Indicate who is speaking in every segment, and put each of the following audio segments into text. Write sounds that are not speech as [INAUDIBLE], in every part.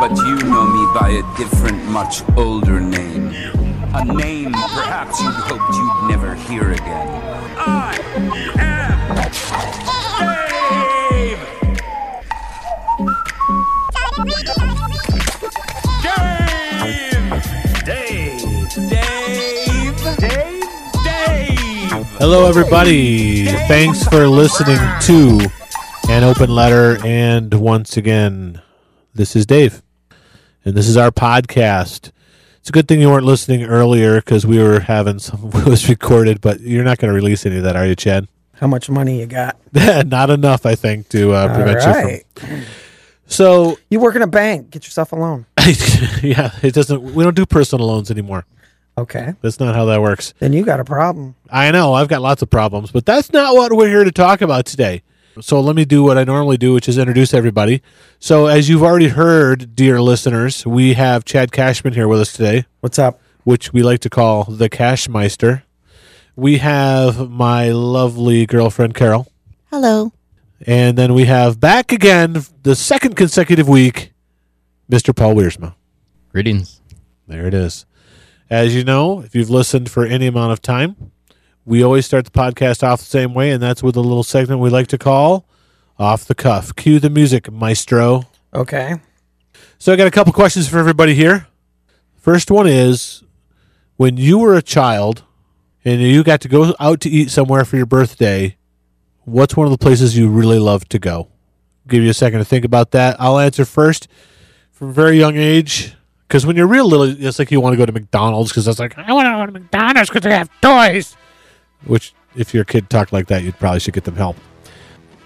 Speaker 1: but you know me by a different, much older name. A name perhaps you'd hoped you'd never hear again. I am Dave! Dave! Dave! Dave! Dave!
Speaker 2: Hello, everybody. Thanks for listening to An Open Letter. And once again, this is Dave. And this is our podcast. It's a good thing you weren't listening earlier because we were having some, [LAUGHS] it was recorded, but you're not going to release any of that, are you, Chad?
Speaker 3: How much money you got? [LAUGHS]
Speaker 2: not enough, I think, to uh, prevent
Speaker 3: right.
Speaker 2: you from. So,
Speaker 3: You work in a bank. Get yourself a loan. [LAUGHS]
Speaker 2: yeah, it doesn't, we don't do personal loans anymore.
Speaker 3: Okay.
Speaker 2: That's not how that works.
Speaker 3: Then you got a problem.
Speaker 2: I know I've got lots of problems, but that's not what we're here to talk about today. So let me do what I normally do, which is introduce everybody. So, as you've already heard, dear listeners, we have Chad Cashman here with us today,
Speaker 3: What's up?
Speaker 2: which we like to call the Cashmeister. We have my lovely girlfriend, Carol.
Speaker 4: Hello.
Speaker 2: And then we have back again, the second consecutive week, Mr. Paul Wiersma.
Speaker 5: Greetings.
Speaker 2: There it is. As you know, if you've listened for any amount of time, we always start the podcast off the same way, and that's with a little segment we like to call Off the Cuff. Cue the music, maestro.
Speaker 3: Okay.
Speaker 2: So I got a couple questions for everybody here. First one is when you were a child and you got to go out to eat somewhere for your birthday, what's one of the places you really loved to go? Give you a second to think about that. I'll answer first. From a very young age, because when you're real little, it's like you want to go to McDonald's because it's like, I want to go to McDonald's because they have toys. Which, if your kid talked like that, you probably should get them help.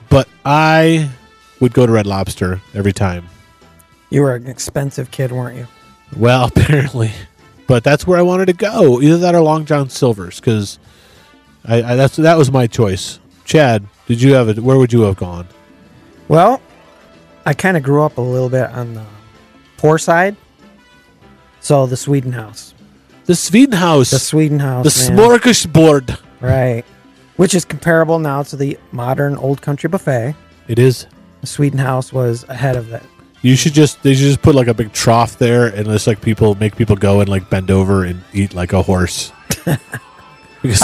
Speaker 2: But I would go to Red Lobster every time.
Speaker 3: You were an expensive kid, weren't you?
Speaker 2: Well, [LAUGHS] apparently, but that's where I wanted to go. Either that or Long John Silver's, because I, I that's that was my choice. Chad, did you have it? Where would you have gone?
Speaker 3: Well, I kind of grew up a little bit on the poor side. So the Sweden House.
Speaker 2: The Sweden House,
Speaker 3: The Sweden House.
Speaker 2: the
Speaker 3: man.
Speaker 2: smorgasbord.
Speaker 3: Right. Which is comparable now to the modern old country buffet.
Speaker 2: It is.
Speaker 3: Sweden House was ahead of that.
Speaker 2: You should just they should just put like a big trough there, and just like people make people go and like bend over and eat like a horse. [LAUGHS]
Speaker 3: I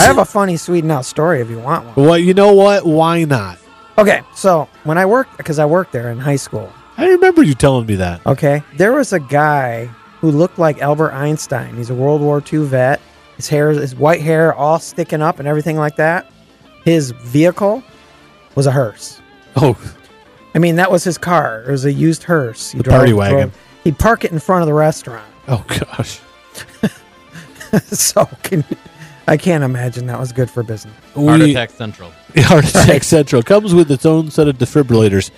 Speaker 3: have a funny Sweden House story if you want one.
Speaker 2: well, you know what? Why not?
Speaker 3: Okay, so when I worked, because I worked there in high school,
Speaker 2: I remember you telling me that.
Speaker 3: Okay. There was a guy who looked like Albert Einstein. He's a World War II vet. His hair, his white hair, all sticking up and everything like that. His vehicle was a hearse.
Speaker 2: Oh,
Speaker 3: I mean, that was his car. It was a used hearse. He
Speaker 2: The party wagon.
Speaker 3: He'd park it in front of the restaurant.
Speaker 2: oh gosh. [LAUGHS]
Speaker 3: so can, I can't imagine that was good for business.
Speaker 5: Heart
Speaker 2: We-
Speaker 5: Attack Central. [LAUGHS]
Speaker 2: Heart Attack Central comes with its own set of defibrillators.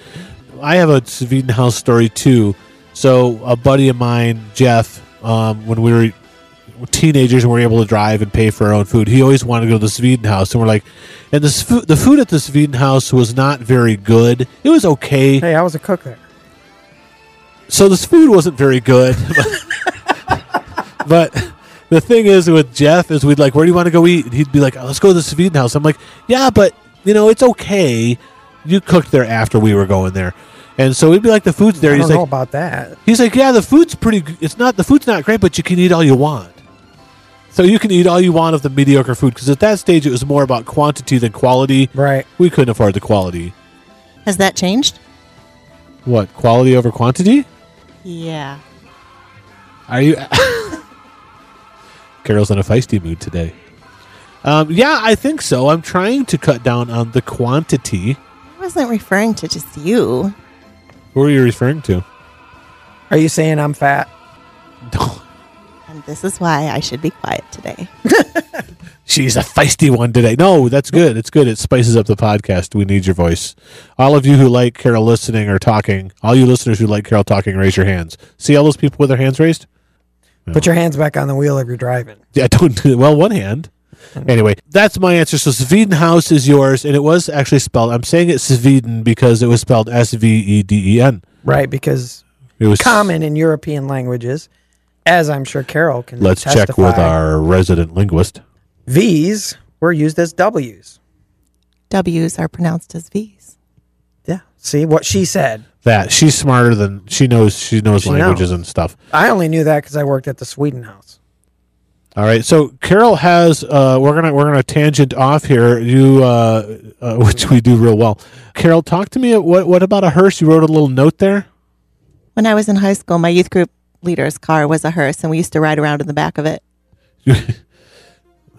Speaker 2: I have a Sweden House story too. So a buddy of mine, Jeff, um, when we were teenagers and we were able to drive and pay for our own food, he always wanted to go to the Sweden House, and we're like, and this food, the food at the Sweden House was not very good. It was okay.
Speaker 3: Hey, I was a cook there.
Speaker 2: so this food wasn't very good. [LAUGHS] but the thing is with Jeff is we'd like, where do you want to go eat? And he'd be like, oh, let's go to the Sweden house. I'm like, yeah, but you know, it's okay. You cooked there after we were going there. And so we'd be like, the food's there.
Speaker 3: I
Speaker 2: He's like,
Speaker 3: about that.
Speaker 2: he's like, yeah, the food's pretty. It's not the food's not great, but you can eat all you want. So you can eat all you want of the mediocre food because at that stage it was more about quantity than quality.
Speaker 3: Right.
Speaker 2: We couldn't afford the quality.
Speaker 4: Has that changed?
Speaker 2: What quality over quantity?
Speaker 4: Yeah.
Speaker 2: Are you? [LAUGHS] Carol's in a feisty mood today. Um, yeah, I think so. I'm trying to cut down on the quantity.
Speaker 4: I wasn't referring to just you.
Speaker 2: Who are you referring to?
Speaker 3: Are you saying I'm fat? [LAUGHS]
Speaker 4: And this is why I should be quiet today. [LAUGHS]
Speaker 2: She's a feisty one today. No, that's good. It's good. It spices up the podcast. We need your voice. All of you who like Carol listening or talking, all you listeners who like Carol talking, raise your hands. See all those people with their hands raised?
Speaker 3: Put your hands back on the wheel if you're driving.
Speaker 2: Yeah, [LAUGHS] don't do well. One hand. Mm-hmm. Anyway, that's my answer. So Sweden House is yours, and it was actually spelled. I'm saying it's Sweden because it was spelled S V E D E N.
Speaker 3: Right, because
Speaker 2: It was
Speaker 3: common in European languages, as I'm sure Carol can
Speaker 2: Let's
Speaker 3: testify.
Speaker 2: check with our resident linguist.
Speaker 3: V's were used as W's.
Speaker 4: W's are pronounced as V's.
Speaker 3: Yeah. See what she said.
Speaker 2: That she's smarter than she knows. She knows
Speaker 3: She
Speaker 2: languages
Speaker 3: knows.
Speaker 2: and stuff.
Speaker 3: I only knew that because I worked at the Sweden House.
Speaker 2: All right. So Carol has. Uh, we're gonna we're gonna tangent off here. You, uh, uh, [LAUGHS] which we do real well. Carol, talk to me. What what about a hearse? You wrote a little note there.
Speaker 4: When I was in high school, my youth group leader's car was a hearse, and we used to ride around in the back of it. [LAUGHS]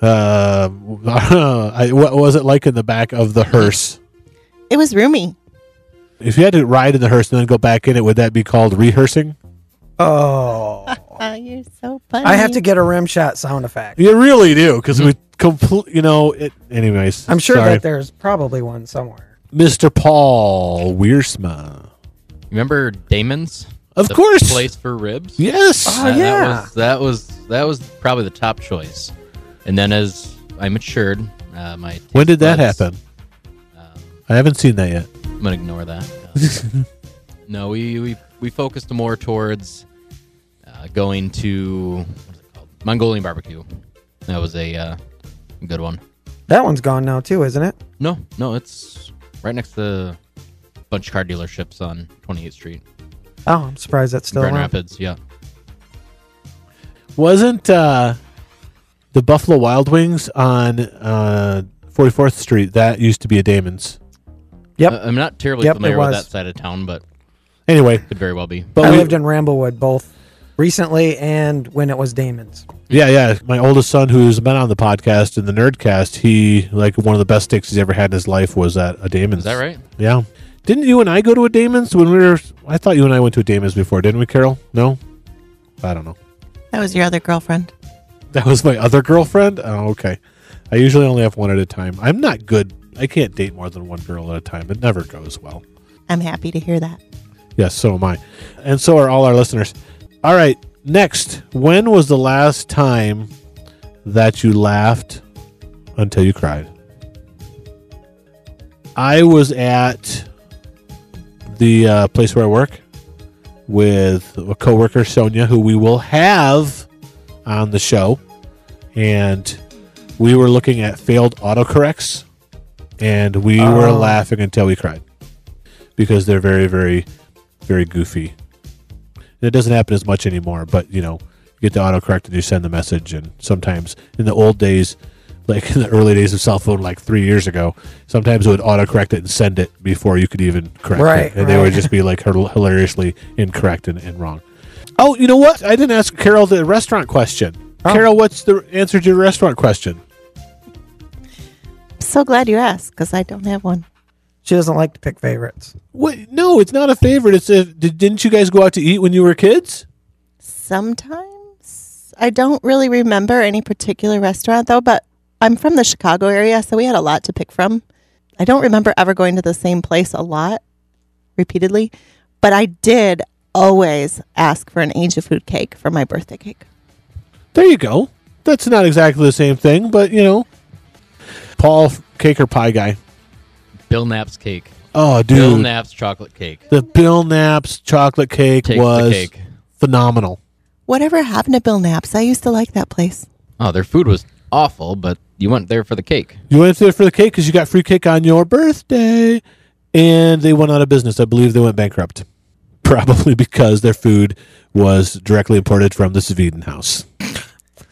Speaker 2: Uh, [LAUGHS] I, what was it like in the back of the hearse?
Speaker 4: It was roomy.
Speaker 2: If you had to ride in the hearse and then go back in it, would that be called rehearsing?
Speaker 3: Oh. [LAUGHS]
Speaker 4: You're so funny.
Speaker 3: I have to get a rim shot sound effect.
Speaker 2: You really do, because we complete. You know. It, anyways,
Speaker 3: I'm sure
Speaker 2: sorry.
Speaker 3: that there's probably one somewhere.
Speaker 2: Mr. Paul Wiersma.
Speaker 5: Remember Damon's?
Speaker 2: Of
Speaker 5: The
Speaker 2: course.
Speaker 5: Place for ribs.
Speaker 2: Yes.
Speaker 3: Oh,
Speaker 5: Uh,
Speaker 3: yeah.
Speaker 5: That was, that was that was probably the top choice. And then as I matured, uh, my
Speaker 2: when did that
Speaker 5: taste
Speaker 2: happen?
Speaker 5: buds-
Speaker 2: I haven't seen that yet.
Speaker 5: I'm gonna ignore that. Uh, [LAUGHS] no, we, we we focused more towards uh, going to what's it called? Mongolian barbecue. That was a uh, good one.
Speaker 3: That one's gone now too, isn't it?
Speaker 5: No, no, it's right next to a bunch of car dealerships on 28th Street,
Speaker 3: Oh, I'm surprised that's still
Speaker 5: Grand
Speaker 3: around.
Speaker 5: Rapids. Yeah,
Speaker 2: Wasn't uh, the Buffalo Wild Wings on uh, 44th Street? That used to be a Damon's.
Speaker 3: Yep.
Speaker 5: I- I'm not terribly
Speaker 3: Yep, it
Speaker 5: familiar with
Speaker 3: was.
Speaker 5: that side of town, but
Speaker 2: Anyway,
Speaker 5: could very well be.
Speaker 2: but
Speaker 3: I
Speaker 2: we,
Speaker 3: lived in Ramblewood both recently and when it was Damon's.
Speaker 2: yeah, yeah. My oldest son, who's been on the podcast in the Nerdcast, he like one of the best steaks he's ever had in his life was at a Damon's.
Speaker 5: Is that right?
Speaker 2: Yeah. Didn't you and I go to a Damon's when we were? I thought you and I went to a Damon's before, didn't we, Carol? No. I don't know.
Speaker 4: That was your other girlfriend.
Speaker 2: That was my other girlfriend. Oh, okay. I usually only have one at a time. I'm not good. I can't date more than one girl at a time. It never goes well.
Speaker 4: I'm happy to hear that.
Speaker 2: Yes, so am I. And so are all our listeners. All right. Next, when was the last time that you laughed until you cried? I was at the uh, place where I work with a coworker, Sonia, who we will have on the show. And we were looking at failed autocorrects, and we were
Speaker 3: Oh.
Speaker 2: laughing until we cried because they're very, very, very goofy. And it doesn't happen as much anymore, but you know, you get the autocorrect and you send the message. And sometimes in the old days, like [LAUGHS] in the early days of cell phone, like three years ago, sometimes it would autocorrect it and send it before you could even correct
Speaker 3: Right,
Speaker 2: it, and they would just be like hilariously incorrect and, and wrong. Oh, you know what? I didn't ask Carol the restaurant question.
Speaker 3: Oh.
Speaker 2: Carol, what's the answer to your restaurant question?
Speaker 4: I'm so glad you asked because I don't have one.
Speaker 3: She doesn't like to pick favorites.
Speaker 2: What? No, it's not a favorite. It's a. Did, didn't you guys go out to eat when you were kids?
Speaker 4: Sometimes I don't really remember any particular restaurant though, but I'm from the Chicago area, so we had a lot to pick from. I don't remember ever going to the same place a lot repeatedly, but I did always ask for an angel food cake for my birthday cake.
Speaker 2: There you go. That's not exactly the same thing, but you know, Paul, cake or pie guy.
Speaker 5: Bill Knapp's cake.
Speaker 2: Oh, dude,
Speaker 5: Bill Knapp's chocolate cake.
Speaker 2: the Bill Knapp's chocolate cake
Speaker 5: Takes
Speaker 2: was
Speaker 5: cake.
Speaker 2: phenomenal.
Speaker 4: Whatever happened to Bill Knapp's? I used to like that place.
Speaker 5: Oh, their food was awful, but you went there for the cake.
Speaker 2: You went there for the cake because you got free cake on your birthday, and they went out of business. I believe they went bankrupt, [LAUGHS] probably because their food was directly imported from the Sweden house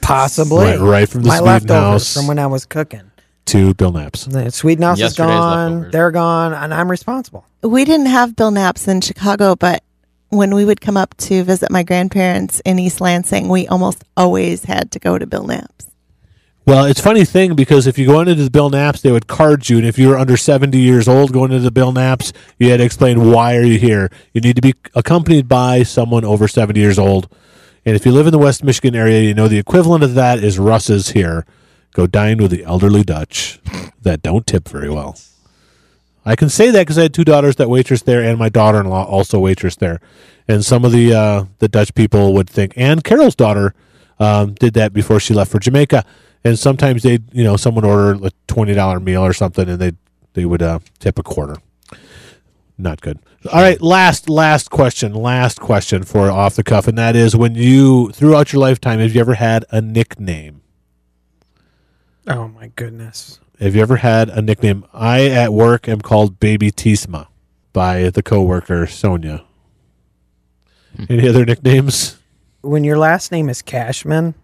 Speaker 3: Possibly.
Speaker 2: Right- right from the
Speaker 3: My
Speaker 2: Sweden house.
Speaker 3: from when I was cooking.
Speaker 2: to Bill Knapp's.
Speaker 3: The Sweden House is gone.
Speaker 5: leftovers.
Speaker 3: They're gone, and I'm responsible.
Speaker 4: We didn't have Bill Knapp's in Chicago, but when we would come up to visit my grandparents in East Lansing, we almost always had to go to Bill Knapp's.
Speaker 2: Well, it's funny thing because if you go into the Bill Knapp's, they would card you, and if you were under seventy years old going into the Bill Knapp's, you had to explain why are you here. You need to be accompanied by someone over seventy years old, and if you live in the West Michigan area, you know the equivalent of that is Russ's here. Go dine with the elderly Dutch that don't tip very well. I can say that because I had two daughters that waitress there, and my daughter-in-law also waitress there. And some of the uh, the Dutch people would think, and Carol's daughter um, did that before she left for Jamaica. And sometimes they, you know, someone order a twenty dollar meal or something, and they they would uh, tip a quarter. Not good. All right, last last question, last question for off the cuff, and that is when you throughout your lifetime have you ever had a nickname?
Speaker 3: Oh my goodness.
Speaker 2: Have you ever had a nickname? I at work am called Baby Tisma. by the coworker Sonia. Any other nicknames?
Speaker 3: When your last name is Cashman,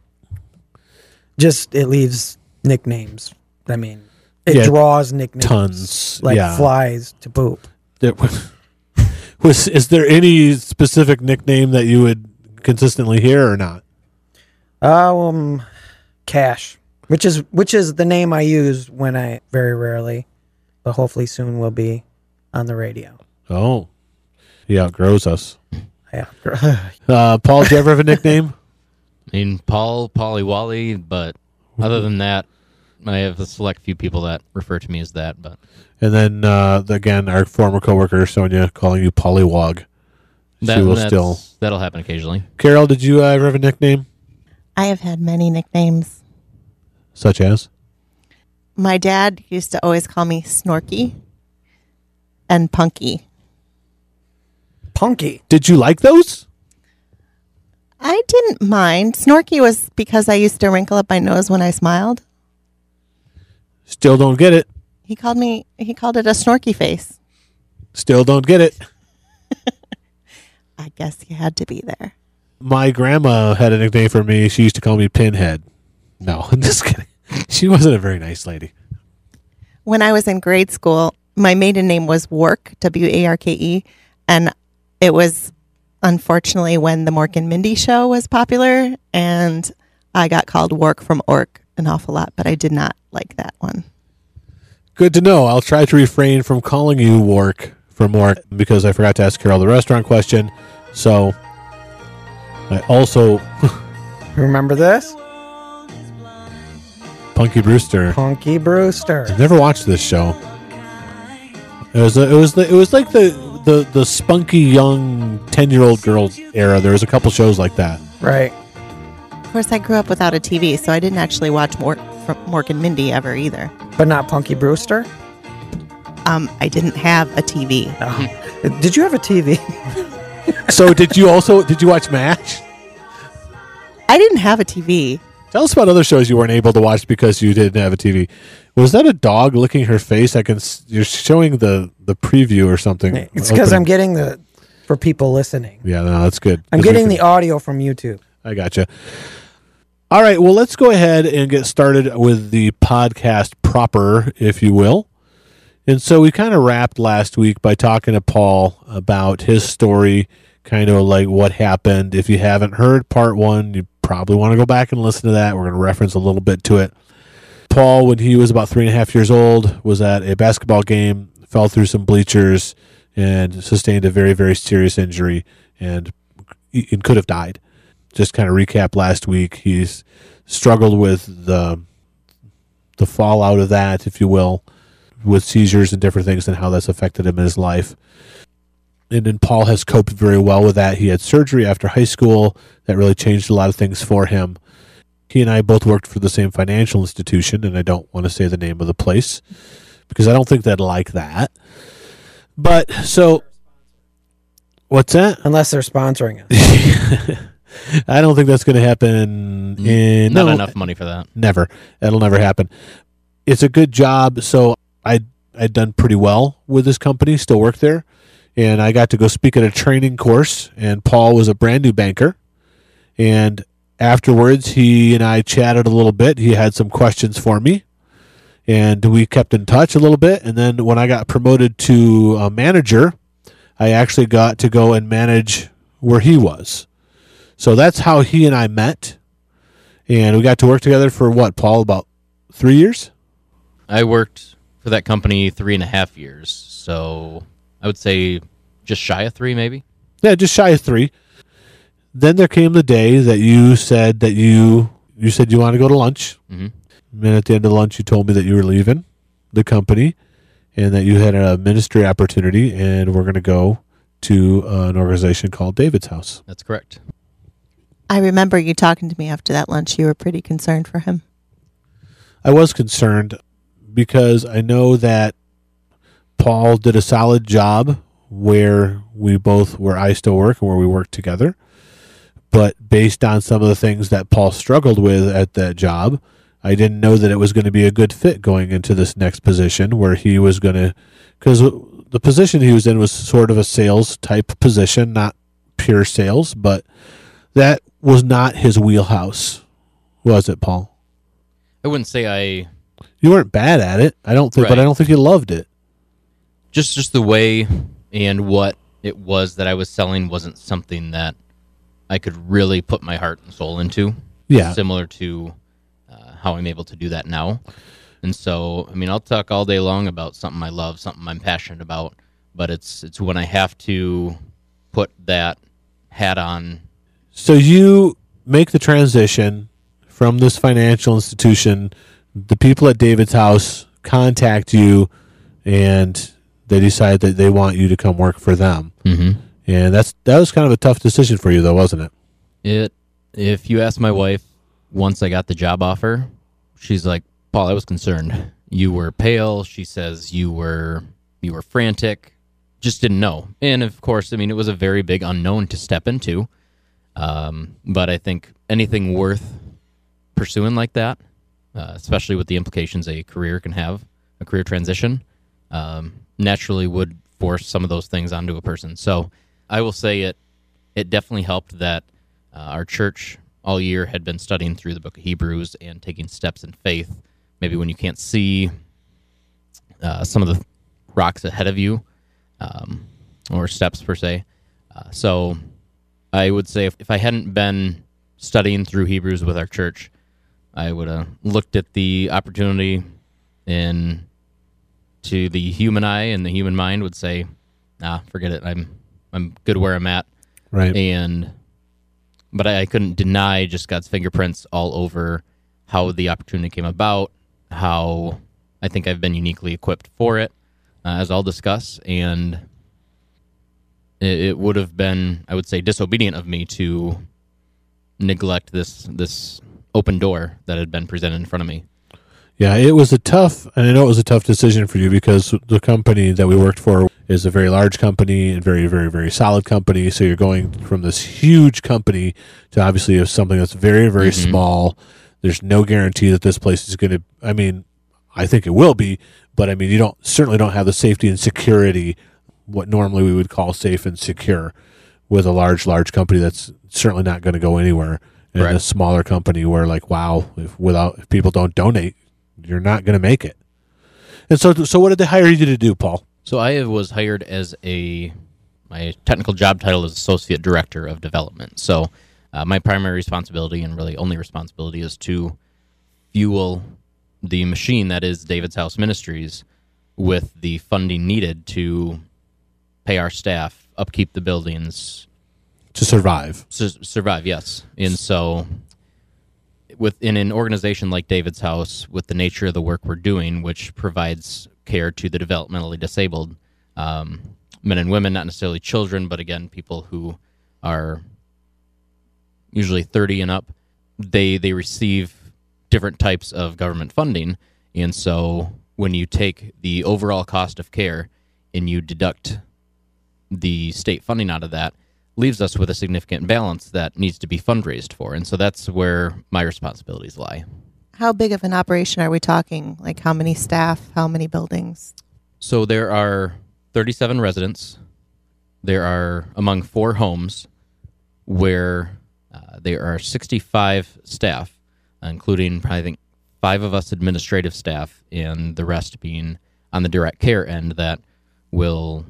Speaker 3: just it leaves nicknames. I mean, it
Speaker 2: Yeah,
Speaker 3: draws nicknames.
Speaker 2: Tons.
Speaker 3: Like
Speaker 2: yeah.
Speaker 3: flies to poop.
Speaker 2: Was, [LAUGHS] was is there any specific nickname that you would consistently hear or not?
Speaker 3: Um, Cash, which is which is the name I use when I very rarely, but hopefully soon will be on the radio.
Speaker 2: Oh, he outgrows us. [LAUGHS]
Speaker 3: Yeah.
Speaker 2: Uh, Paul, do you ever have a [LAUGHS] nickname?
Speaker 5: I mean, Paul, Polly Wally, but other than that, I have a select few people that refer to me as that. But
Speaker 2: And then uh, again, our former coworker Sonia calling you Pollywog.
Speaker 5: that,
Speaker 2: she will still.
Speaker 5: that'll happen occasionally.
Speaker 2: Carol, did you uh, ever have a nickname
Speaker 4: I have had many nicknames.
Speaker 2: such as?
Speaker 4: My dad used to always call me Snorky and Punky.
Speaker 3: Punky.
Speaker 2: Did you like those?
Speaker 4: I didn't mind. Snorky was because I used to wrinkle up my nose when I smiled.
Speaker 2: Still don't get it.
Speaker 4: He called me, he called it a snorky face.
Speaker 2: Still don't get it. [LAUGHS]
Speaker 4: I guess you had to be there.
Speaker 2: My grandma had a nickname for me. She used to call me Pinhead. No, [LAUGHS] I'm just kidding. She wasn't a very nice lady.
Speaker 4: When I was in grade school, my maiden name was Work, W A R K E. And it was unfortunately when the Mork and Mindy show was popular. And I got called Wark from Ork an awful lot, but I did not like that one.
Speaker 2: Good to know. I'll try to refrain from calling you Wark for more because I forgot to ask Carol the restaurant question. So I also [LAUGHS]
Speaker 3: Remember this?
Speaker 2: Punky Brewster.
Speaker 3: Punky Brewster.
Speaker 2: I've never watched this show. It was it was the, it was like the the the spunky young ten year old girl era. There was a couple shows like that.
Speaker 3: Right.
Speaker 4: Of course, I grew up without a TV, so I didn't actually watch Mork, Mork and Mindy ever either.
Speaker 3: But not Punky Brewster?
Speaker 4: Um, I didn't have a TV.
Speaker 3: Oh. Did you have a TV?
Speaker 2: So did you also did you watch Match?
Speaker 4: I didn't have a TV.
Speaker 2: Tell us about other shows you weren't able to watch because you didn't have a TV. Was that a dog licking her face? I can. You're showing the the preview or something.
Speaker 3: It's because I'm getting the for people listening.
Speaker 2: Yeah, no, that's good.
Speaker 3: I'm getting
Speaker 2: can-
Speaker 3: the audio from YouTube.
Speaker 2: I gotcha. All right, well, let's go ahead and get started with the podcast proper, if you will. And so we kind of wrapped last week by talking to Paul about his story, kind of like what happened. If you haven't heard part one, you probably want to go back and listen to that. We're going to reference a little bit to it. Paul, when he was about three and a half years old, was at a basketball game, fell through some bleachers, and sustained a very, very serious injury and, and could have died just kind of recap last week he's struggled with the the fallout of that if you will with seizures and different things and how that's affected him in his life and then paul has coped very well with that he had surgery after high school that really changed a lot of things for him he and i both worked for the same financial institution and i don't want to say the name of the place because i don't think they'd like that but so what's that
Speaker 3: Unless they're sponsoring us. [LAUGHS]
Speaker 2: I don't think that's going to happen mm, in
Speaker 5: Not
Speaker 2: no,
Speaker 5: enough money for that.
Speaker 2: Never. That'll never happen. It's a good job, so I I'd done pretty well with this company. Still work there, and I got to go speak at a training course. And Paul was a brand new banker, and afterwards he and I chatted a little bit. He had some questions for me, and we kept in touch a little bit. And then when I got promoted to a manager, I actually got to go and manage where he was. So that's how he and I met. And we got to work together for what, Paul, about three years?
Speaker 5: I worked for that company three and a half years, so I would say just shy of three, maybe.
Speaker 2: Yeah, just shy of three. Then there came the day that you said that you you said you want to go to lunch.
Speaker 5: Mhm.
Speaker 2: And at the end of lunch, you told me that you were leaving the company and that you had a ministry opportunity, and we're going to go to uh, an organization called David's House.
Speaker 5: That's correct.
Speaker 4: I remember you talking to me after that lunch. You were pretty concerned for him.
Speaker 2: I was concerned because I know that Paul did a solid job where we both where I still work and where we work together. But based on some of the things that Paul struggled with at that job, I didn't know that it was going to be a good fit going into this next position where he was going to because the position he was in was sort of a sales type position, not pure sales, but that was not his wheelhouse, was it, Paul?
Speaker 5: I wouldn't say I
Speaker 2: You weren't bad at it, I don't think, but I don't think you loved it.
Speaker 5: Just just the way and what it was that I was selling wasn't something that I could really put my heart and soul into.
Speaker 2: Yeah.
Speaker 5: similar to uh, how I'm able to do that now. And so, I mean, I'll talk all day long about something I love, something I'm passionate about, but it's it's when I have to put that hat on.
Speaker 2: So you make the transition from this financial institution. The people at David's house contact you, and they decide that they want you to come work for them.
Speaker 5: Mm-hmm.
Speaker 2: And that's that was kind of a tough decision for you, though, wasn't it?
Speaker 5: It. If you ask my wife, once I got the job offer, she's like, "Paul, I was concerned. You were pale." She says you were you were frantic. Just didn't know. And of course, I mean, it was a very big unknown to step into. Um, but I think anything worth pursuing like that, uh, especially with the implications a career can have, a career transition, um, naturally would force some of those things onto a person. So I will say it. It definitely helped that uh, our church all year had been studying through the book of Hebrews and taking steps in faith. Maybe when you can't see uh, some of the rocks ahead of you, um, or steps per se. Uh, so I would say if, if I hadn't been studying through Hebrews with our church, I would have looked at the opportunity and to the human eye and the human mind would say, nah, forget it. I'm I'm good where I'm at
Speaker 2: Right.
Speaker 5: and but I, I couldn't deny just God's fingerprints all over how the opportunity came about, how I think I've been uniquely equipped for it, uh, as I'll discuss, and it, it would have been, I would say, disobedient of me to neglect this this open door that had been presented in front of me.
Speaker 2: Yeah, it was a tough, and I know it was a tough decision for you because the company that we worked for is a very large company and very, very, very solid company. So you're going from this huge company to obviously something that's very, very mm-hmm. small. There's no guarantee that this place is going to. I mean, I think it will be, but I mean, you don't certainly don't have the safety and security what normally we would call safe and secure with a large, large company that's certainly not going to go anywhere. And a smaller company where, like, wow, if without if people don't donate, you're not going to make it. And so, so what did they hire you to do, Paul?
Speaker 5: So I was hired as a my technical job title is associate director of development. So uh, my primary responsibility and really only responsibility is to fuel the machine that is David's House Ministries with the funding needed to pay our staff, upkeep the buildings,
Speaker 2: To survive.
Speaker 5: su- survive. Yes, and so within an organization like David's House, with the nature of the work we're doing, which provides care to the developmentally disabled, um, men and women, not necessarily children, but again, people who are usually 30 and up, they they receive different types of government funding, and so when you take the overall cost of care and you deduct the state funding out of that leaves us with a significant balance that needs to be fundraised for. And so that's where my responsibilities lie.
Speaker 4: How big of an operation are we talking? Like how many staff? How many buildings?
Speaker 5: So there are 37 residents. There are among four homes where uh, there are 65 staff, including I think five of us administrative staff, and the rest being on the direct care end that will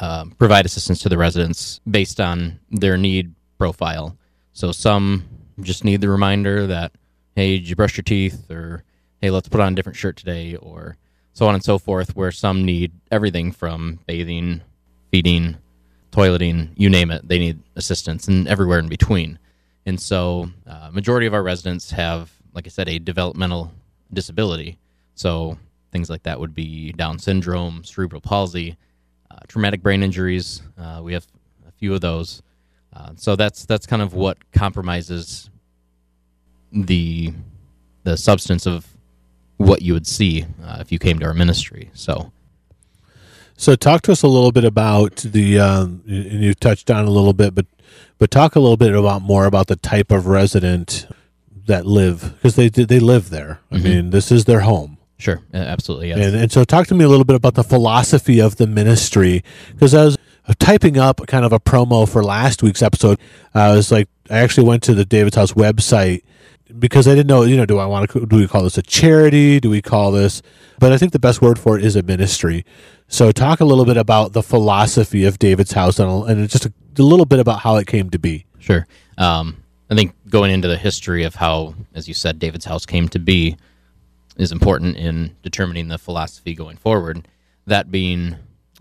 Speaker 5: um, provide assistance to the residents based on their need profile. So some just need the reminder that, hey, did you brush your teeth? Or, hey, let's put on a different shirt today, or so on and so forth, where some need everything from bathing, feeding, toileting, you name it. They need assistance and everywhere in between. And so, uh, majority of our residents have, like I said, a developmental disability. So things like that would be Down syndrome, cerebral palsy, traumatic brain injuries. Uh, we have a few of those. Uh, so that's that's kind of what compromises the the substance of what you would see uh, if you came to our ministry. So
Speaker 2: So, talk to us a little bit about the, um, and you touched on a little bit, but but talk a little bit about more about the type of resident that live because they they live there. I mean, this is their home.
Speaker 5: Sure, uh, absolutely. Yes.
Speaker 2: And, and so, talk to me a little bit about the philosophy of the ministry, because I was typing up kind of a promo for last week's episode. I was like, I actually went to the David's House website because I didn't know, you know, do I want to, do we call this a charity? Do we call this, but I think the best word for it is a ministry. So, talk a little bit about the philosophy of David's House and, and just a, a little bit about how it came to be.
Speaker 5: Sure. Um, I think going into the history of how, as you said, David's House came to be is important in determining the philosophy going forward. That being,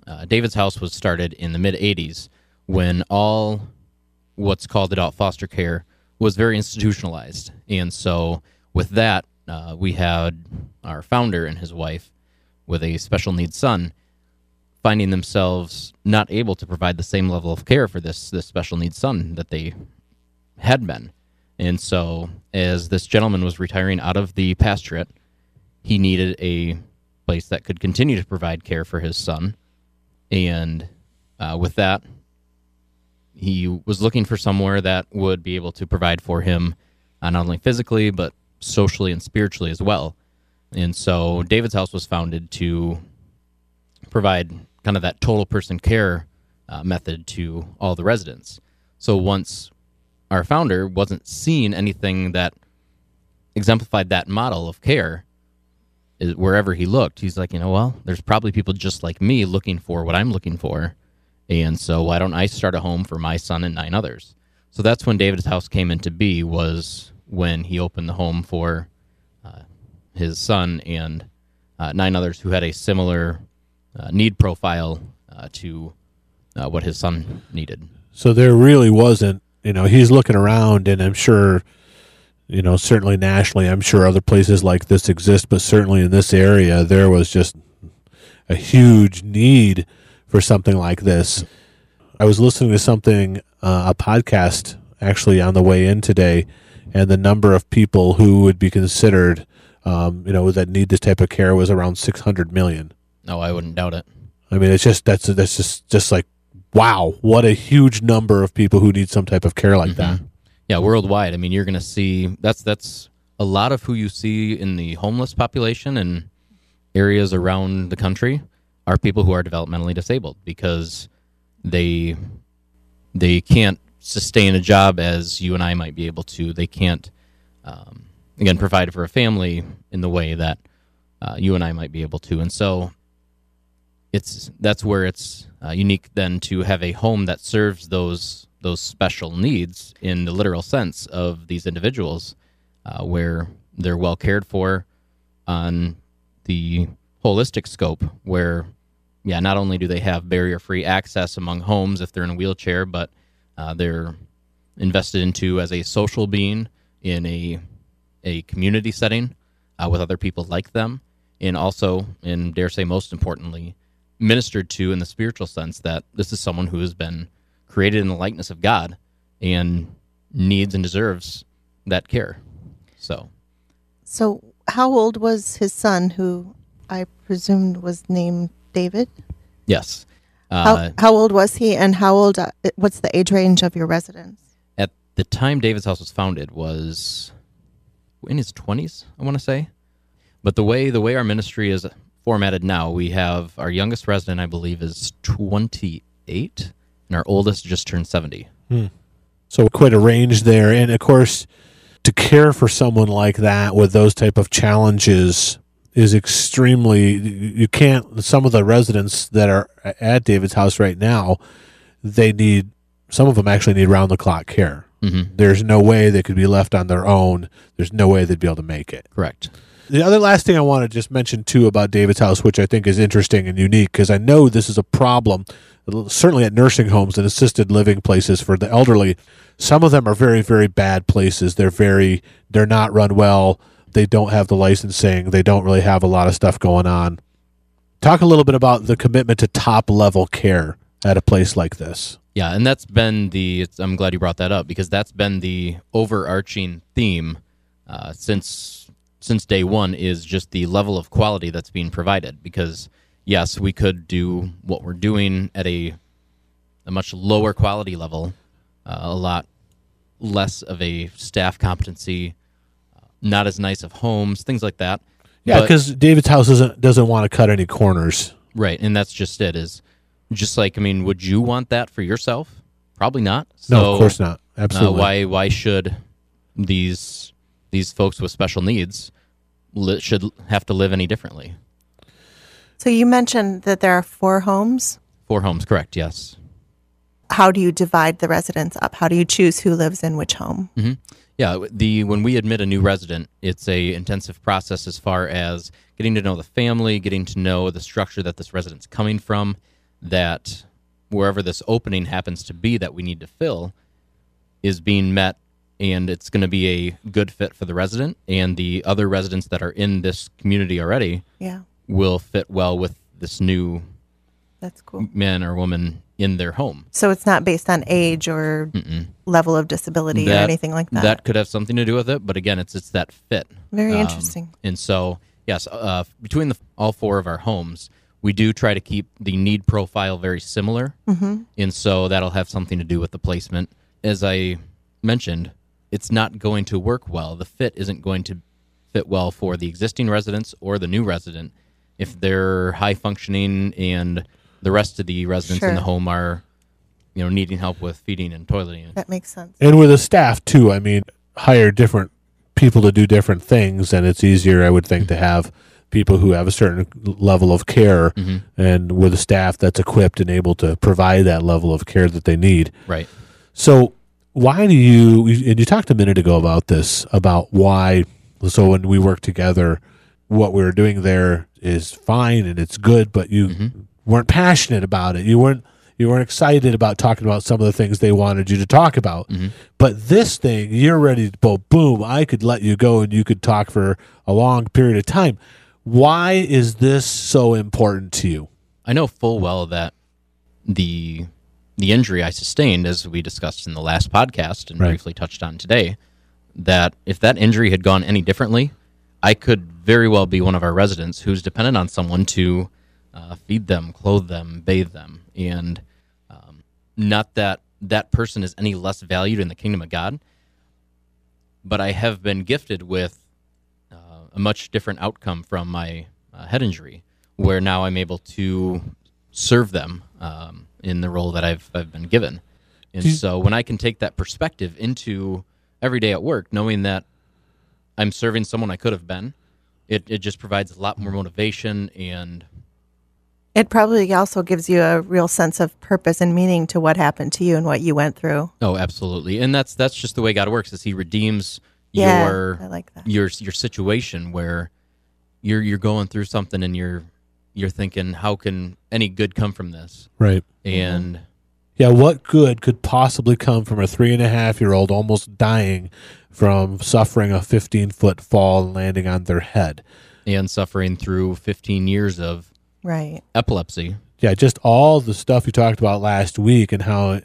Speaker 5: uh, David's House was started in the mid 80s when all what's called adult foster care was very institutionalized. And so, with that, uh, we had our founder and his wife with a special needs son finding themselves not able to provide the same level of care for this this special needs son that they had been. And so, as this gentleman was retiring out of the pastorate, he needed a place that could continue to provide care for his son. And uh, with that, he was looking for somewhere that would be able to provide for him uh, not only physically, but socially and spiritually as well. And so, David's House was founded to provide kind of that total person care uh, method to all the residents. So, once our founder wasn't seeing anything that exemplified that model of care is- wherever he looked he's like you know well there's probably people just like me looking for what i'm looking for. And so why don't i start a home for my son and nine others? So that's when david's house came into be was when he opened the home for uh, his son and uh, nine others who had a similar uh, need profile uh, to uh, what his son needed.
Speaker 2: So there really wasn't, you know, he's looking around, and I'm sure, you know, certainly nationally, I'm sure other places like this exist, but certainly in this area, there was just a huge need for something like this. I was listening to something, uh, a podcast actually on the way in today, and the number of people who would be considered, um, you know, that need this type of care was around 600 million.
Speaker 5: no i wouldn't doubt it
Speaker 2: I mean, it's just that's that's just just like wow, what a huge number of people who need some type of care like that.
Speaker 5: Yeah, worldwide. I mean, you're going to see that's that's a lot of who you see in the homeless population and areas around the country are people who are developmentally disabled because they they can't sustain a job as you and I might be able to. They can't um, again provide for a family in the way that uh, you and I might be able to, and so it's that's where it's uh, unique then to have a home that serves those those special needs in the literal sense of these individuals, uh, where they're well cared for on the holistic scope. Where, yeah, not only do they have barrier free access among homes if they're in a wheelchair, but uh, they're invested into as a social being in a a community setting uh, with other people like them, and also, and dare say most importantly, ministered to in the spiritual sense that this is someone who has been created in the likeness of God and needs and deserves that care. So,
Speaker 4: So, how old was his son, who I presumed was named David?
Speaker 5: yes.
Speaker 4: How,
Speaker 5: Uh,
Speaker 4: how old was he, and how old? Uh, what's the age range of your residents?
Speaker 5: at the time David's house was founded was in his 20s, I want to say. But the way the way our ministry is formatted now, we have our youngest resident, I believe, is 28, and our oldest just turned 70.
Speaker 2: So quite a range there, and of course, to care for someone like that with those type of challenges is extremely. You can't. Some of the residents that are at David's house right now, they need. Some of them actually need round the clock care.
Speaker 5: Mm-hmm.
Speaker 2: There's no way they could be left on their own. There's no way they'd be able to make it.
Speaker 5: Correct.
Speaker 2: The other last thing I want to just mention too about David's house, which I think is interesting and unique, because I know this is a problem, certainly at nursing homes and assisted living places for the elderly. Some of them are very, very bad places. They're very, they're not run well. They don't have the licensing. They don't really have a lot of stuff going on. Talk a little bit about the commitment to top level care at a place like this.
Speaker 5: Yeah, and that's been the. I'm glad you brought that up because that's been the overarching theme uh, since since day one is just the level of quality that's being provided. Because yes, we could do what we're doing at a a much lower quality level, uh, a lot less of a staff competency, uh, not as nice of homes, things like that.
Speaker 2: Yeah, because David's house doesn't doesn't want to cut any corners.
Speaker 5: Right, and that's just it. Is just like I mean, would you want that for yourself? Probably not.
Speaker 2: No, of course not.
Speaker 5: Uh,
Speaker 2: Absolutely.
Speaker 5: why? Why should these these folks with special needs li- should have to live any differently?
Speaker 4: So you mentioned that there are four homes.
Speaker 5: Four homes, correct? Yes.
Speaker 4: How do you divide the residents up? How do you choose who lives in which home? Mm-hmm.
Speaker 5: Yeah, the when we admit a new resident, it's a intensive process as far as getting to know the family, getting to know the structure that this resident's coming from, that wherever this opening happens to be that we need to fill is being met and it's going to be a good fit for the resident and the other residents that are in this community already
Speaker 4: Yeah,
Speaker 5: will fit well with this new
Speaker 4: that's cool.
Speaker 5: man or woman in their home.
Speaker 4: So it's not based on age or level of disability or anything like that.
Speaker 5: That could have something to do with it, but again, it's it's that fit.
Speaker 4: Very
Speaker 5: Um,
Speaker 4: interesting.
Speaker 5: And so, yes, uh, between the, all four of our homes, we do try to keep the need profile very similar, mm-hmm. and so that'll have something to do with the placement. As I mentioned, it's not going to work well. The fit isn't going to fit well for the existing residents or the new resident if they're high functioning and the rest of the residents in the home are, you know, needing help with feeding and toileting.
Speaker 4: That makes sense.
Speaker 2: and with the staff too. I mean, hire different people to do different things, and it's easier, I would think, to mm-hmm. have people who have a certain level of care, mm-hmm. and with a staff that's equipped and able to provide that level of care that they need.
Speaker 5: Right.
Speaker 2: So, why do you? And you talked a minute ago about this about why. So when we work together, what we are doing there is fine and it's good, but you mm-hmm. weren't passionate about it. You weren't you weren't excited about talking about some of the things they wanted you to talk about. Mm-hmm. But this thing, you're ready to go. Boom! I could let you go and you could talk for a long period of time. Why is this so important to you?
Speaker 5: I know full well that the the injury I sustained, as we discussed in the last podcast and
Speaker 2: Right.
Speaker 5: briefly touched on today, that if that injury had gone any differently, I could very well be one of our residents who's dependent on someone to uh, feed them, clothe them, bathe them, and um, not that that person is any less valued in the kingdom of God, but I have been gifted with uh, a much different outcome from my uh, head injury, where now I'm able to serve them um, in the role that I've I've been given. And so when I can take that perspective into every day at work, knowing that I'm serving someone I could have been, it, it just provides a lot more motivation and
Speaker 4: It probably also gives you a real sense of purpose and meaning to what happened to you and what you went through.
Speaker 5: oh, absolutely. And that's that's just the way God works is he redeems
Speaker 4: Yeah,
Speaker 5: your
Speaker 4: I like that.
Speaker 5: your your situation where you're you're going through something and you're you're thinking how can any good come from this?
Speaker 2: Right.
Speaker 5: And
Speaker 2: Yeah, what good could possibly come from a three and a half year old almost dying from suffering a 15 foot fall landing on their head?
Speaker 5: and suffering through 15 years of
Speaker 4: Right.
Speaker 5: epilepsy.
Speaker 2: Yeah, just all the stuff you talked about last week and how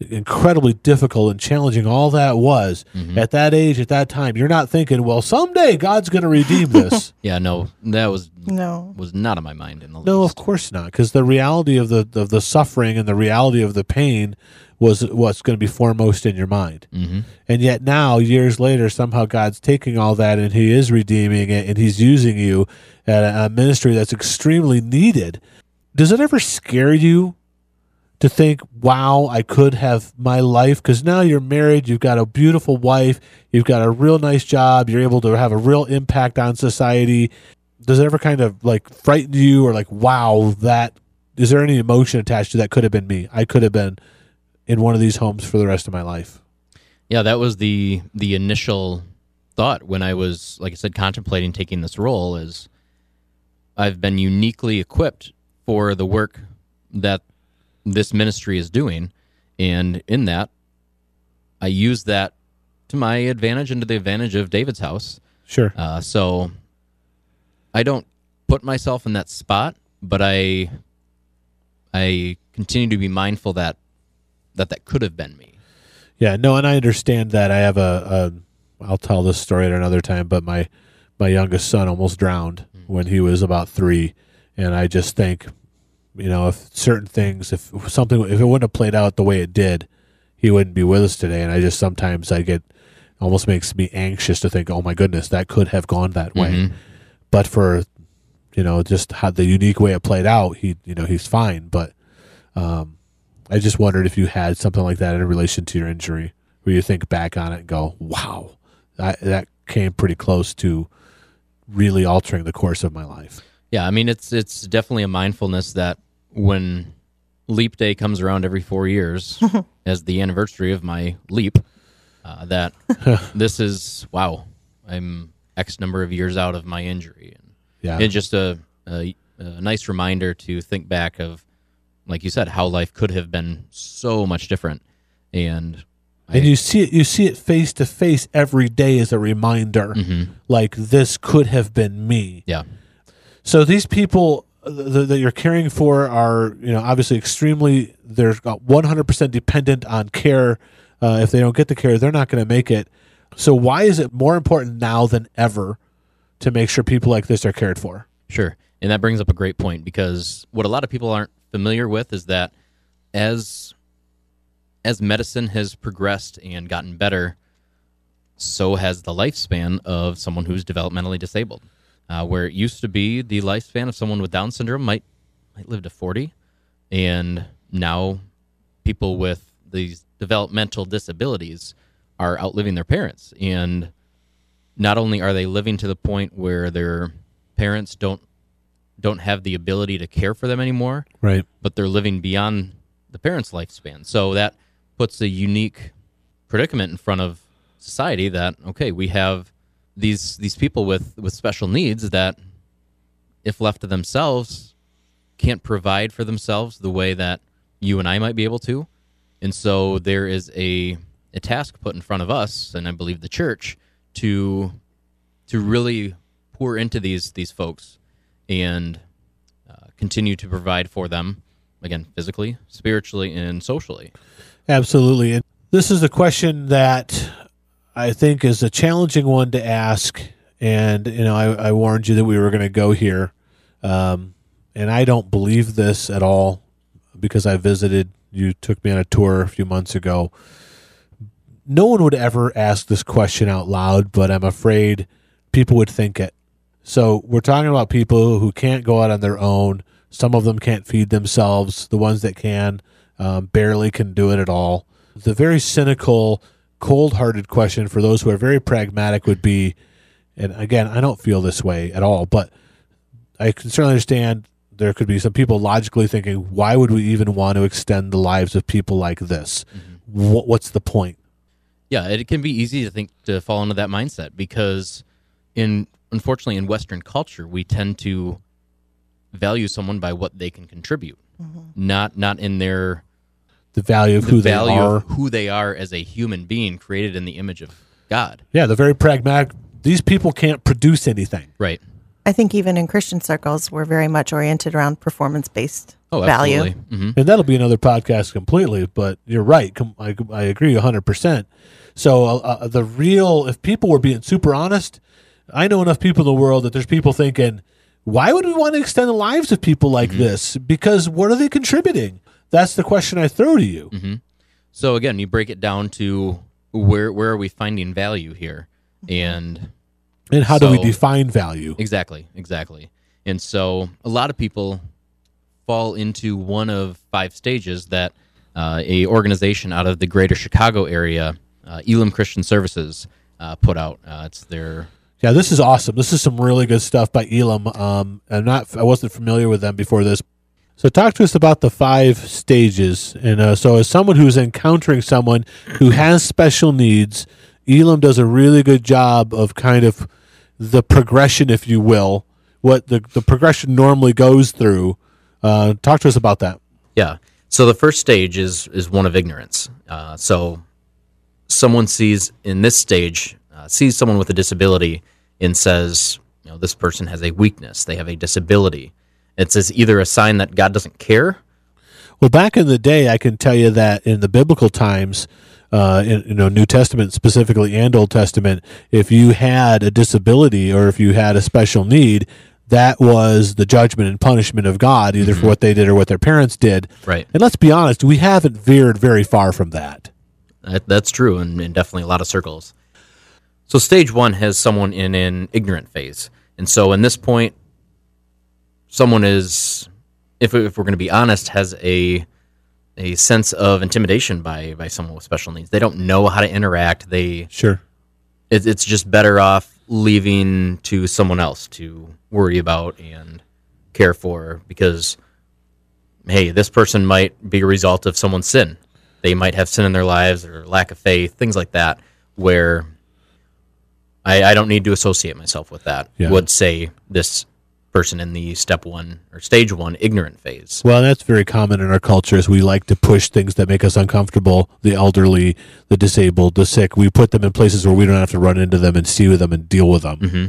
Speaker 2: incredibly difficult and challenging all that was at that age, at that time. You're not thinking, well, someday God's going to redeem [LAUGHS] this.
Speaker 5: Yeah, no, that was
Speaker 4: No.
Speaker 5: was not on my mind in the
Speaker 2: no,
Speaker 5: least.
Speaker 2: of course not, because the reality of the of the suffering and the reality of the pain was what's going to be foremost in your mind.
Speaker 5: hmm
Speaker 2: And yet now, years later, somehow God's taking all that and He is redeeming it and He's using you at a, a ministry that's extremely needed. Does it ever scare you to think, wow, I could have my life? Because now you're married, you've got a beautiful wife, you've got a real nice job, you're able to have a real impact on society. Does it ever kind of like frighten you or like, wow, that is there any emotion attached to that? Could have been me. I could have been in one of these homes for the rest of my life.
Speaker 5: Yeah, that was the the initial thought when I was, like I said, contemplating taking this role. Is I've been uniquely equipped for the work that this ministry is doing, and in that, I use that to my advantage and to the advantage of David's house.
Speaker 2: Sure.
Speaker 5: Uh, so I don't put myself in that spot, but I I continue to be mindful that that that could have been me.
Speaker 2: Yeah, no, and I understand that. I have a, a I'll tell this story at another time, but my my youngest son almost drowned when he was about three, and I just think, you know, if certain things, if something, if it wouldn't have played out the way it did, he wouldn't be with us today. And I just sometimes I get almost makes me anxious to think, oh my goodness, that could have gone that way. but for you know just how the unique way it played out, he you know he's fine. But um, I just wondered if you had something like that in relation to your injury, where you think back on it and go, "Wow, that that came pretty close to really altering the course of my life."
Speaker 5: Yeah, I mean it's it's definitely a mindfulness that when leap day comes around every four years [LAUGHS] as the anniversary of my leap, uh, that [LAUGHS] this is wow, I'm X number of years out of my injury, and
Speaker 2: Yeah,
Speaker 5: it's just a, a a nice reminder to think back of, like you said, how life could have been so much different, and I-
Speaker 2: and you see it you see it face to face every day as a reminder
Speaker 5: Mhm.
Speaker 2: like this could have been me.
Speaker 5: Yeah,
Speaker 2: so these people uh, that you're caring for are you know obviously extremely they're 100% dependent on care uh, if they don't get the care they're not going to make it so why is it more important now than ever to make sure people like this are cared for
Speaker 5: Sure. And that brings up a great point because what a lot of people aren't familiar with is that as as medicine has progressed and gotten better, so has the lifespan of someone who's developmentally disabled. Uh, where it used to be the lifespan of someone with Down syndrome might might live to forty, and now people with these developmental disabilities are outliving their parents. And not only are they living to the point where their parents don't don't have the ability to care for them anymore,
Speaker 2: right
Speaker 5: but they're living beyond the parents' lifespan. So that puts a unique predicament in front of society that okay, we have these these people with with special needs that if left to themselves can't provide for themselves the way that you and I might be able to. And so there is a a task put in front of us and I believe the church to to really pour into these these folks and uh, continue to provide for them again physically spiritually and socially
Speaker 2: Absolutely. And this is a question that I think is a challenging one to ask. And, you know, I, I warned you that we were going to go here. Um, and I don't believe this at all because I visited, you took me on a tour a few months ago. No one would ever ask this question out loud, but I'm afraid people would think it. So we're talking about people who can't go out on their own. Some of them can't feed themselves. The ones that can um, barely can do it at all. The very cynical, cold hearted question for those who are very pragmatic would be, and again, I don't feel this way at all, but I can certainly understand there could be some people logically thinking, why would we even want to extend the lives of people like this? Mm-hmm. What, what's the point?
Speaker 5: yeah it can be easy to think to fall into that mindset because in unfortunately in western culture we tend to value someone by what they can contribute mm-hmm. not not in their
Speaker 2: The value of
Speaker 5: the
Speaker 2: who
Speaker 5: value
Speaker 2: they are.
Speaker 5: of who they are as a human being created in the image of god
Speaker 2: Yeah, they're very pragmatic. These people can't produce anything.
Speaker 5: right
Speaker 4: I think even in Christian circles, we're very much oriented around performance based
Speaker 5: oh
Speaker 4: value.
Speaker 5: absolutely hmm
Speaker 2: and that'll be another podcast completely. But you're right. I, I agree 100%. So, uh, uh, the real, if people were being super honest, I know enough people in the world that there's people thinking, why would we want to extend the lives of people like this? Because what are they contributing? That's the question I throw to you.
Speaker 5: So again, you break it down to where where are we finding value here, and
Speaker 2: And how do we define value?
Speaker 5: exactly, exactly. And so a lot of people fall into one of five stages that uh, a organization out of the Greater Chicago area, uh, Elim Christian Services, uh, put out. Uh, it's their
Speaker 2: Yeah, this is awesome. This is some really good stuff by Elim. Um, I'm not, I wasn't familiar with them before this. So, talk to us about the five stages. And uh, so, as someone who's encountering someone who has special needs, Elim does a really good job of kind of the progression, if you will, what the, the progression normally goes through. Uh, talk to us about that.
Speaker 5: Yeah. So the first stage is is one of ignorance. Uh, so someone sees in this stage uh, sees someone with a disability and says, you know, this person has a weakness. They have a disability. It's as either a sign that God doesn't care.
Speaker 2: Well, back in the day, I can tell you that in the biblical times, uh, in, you know, New Testament specifically and Old Testament, if you had a disability or if you had a special need, that was the judgment and punishment of God, either for what they did or what their parents did.
Speaker 5: Right.
Speaker 2: And let's be honest, we haven't veered very far from that.
Speaker 5: That, that's true, and, and definitely a lot of circles. So stage one has someone in an ignorant phase, And so, in this point, someone is, if, if we're going to be honest, has a a sense of intimidation by by someone with special needs. They don't know how to interact. They
Speaker 2: Sure.
Speaker 5: it, it's just better off leaving to someone else to worry about and care for because hey this person might be a result of someone's sin they might have sin in their lives or lack of faith things like that where i, I don't need to associate myself with that
Speaker 2: Yeah.
Speaker 5: would say this person in the step one or stage one ignorant phase
Speaker 2: Well, that's very common in our culture. Is we like to push things that make us uncomfortable. The elderly, the disabled, the sick. We put them in places where we don't have to run into them and see with them and deal with them.
Speaker 5: Mm-hmm.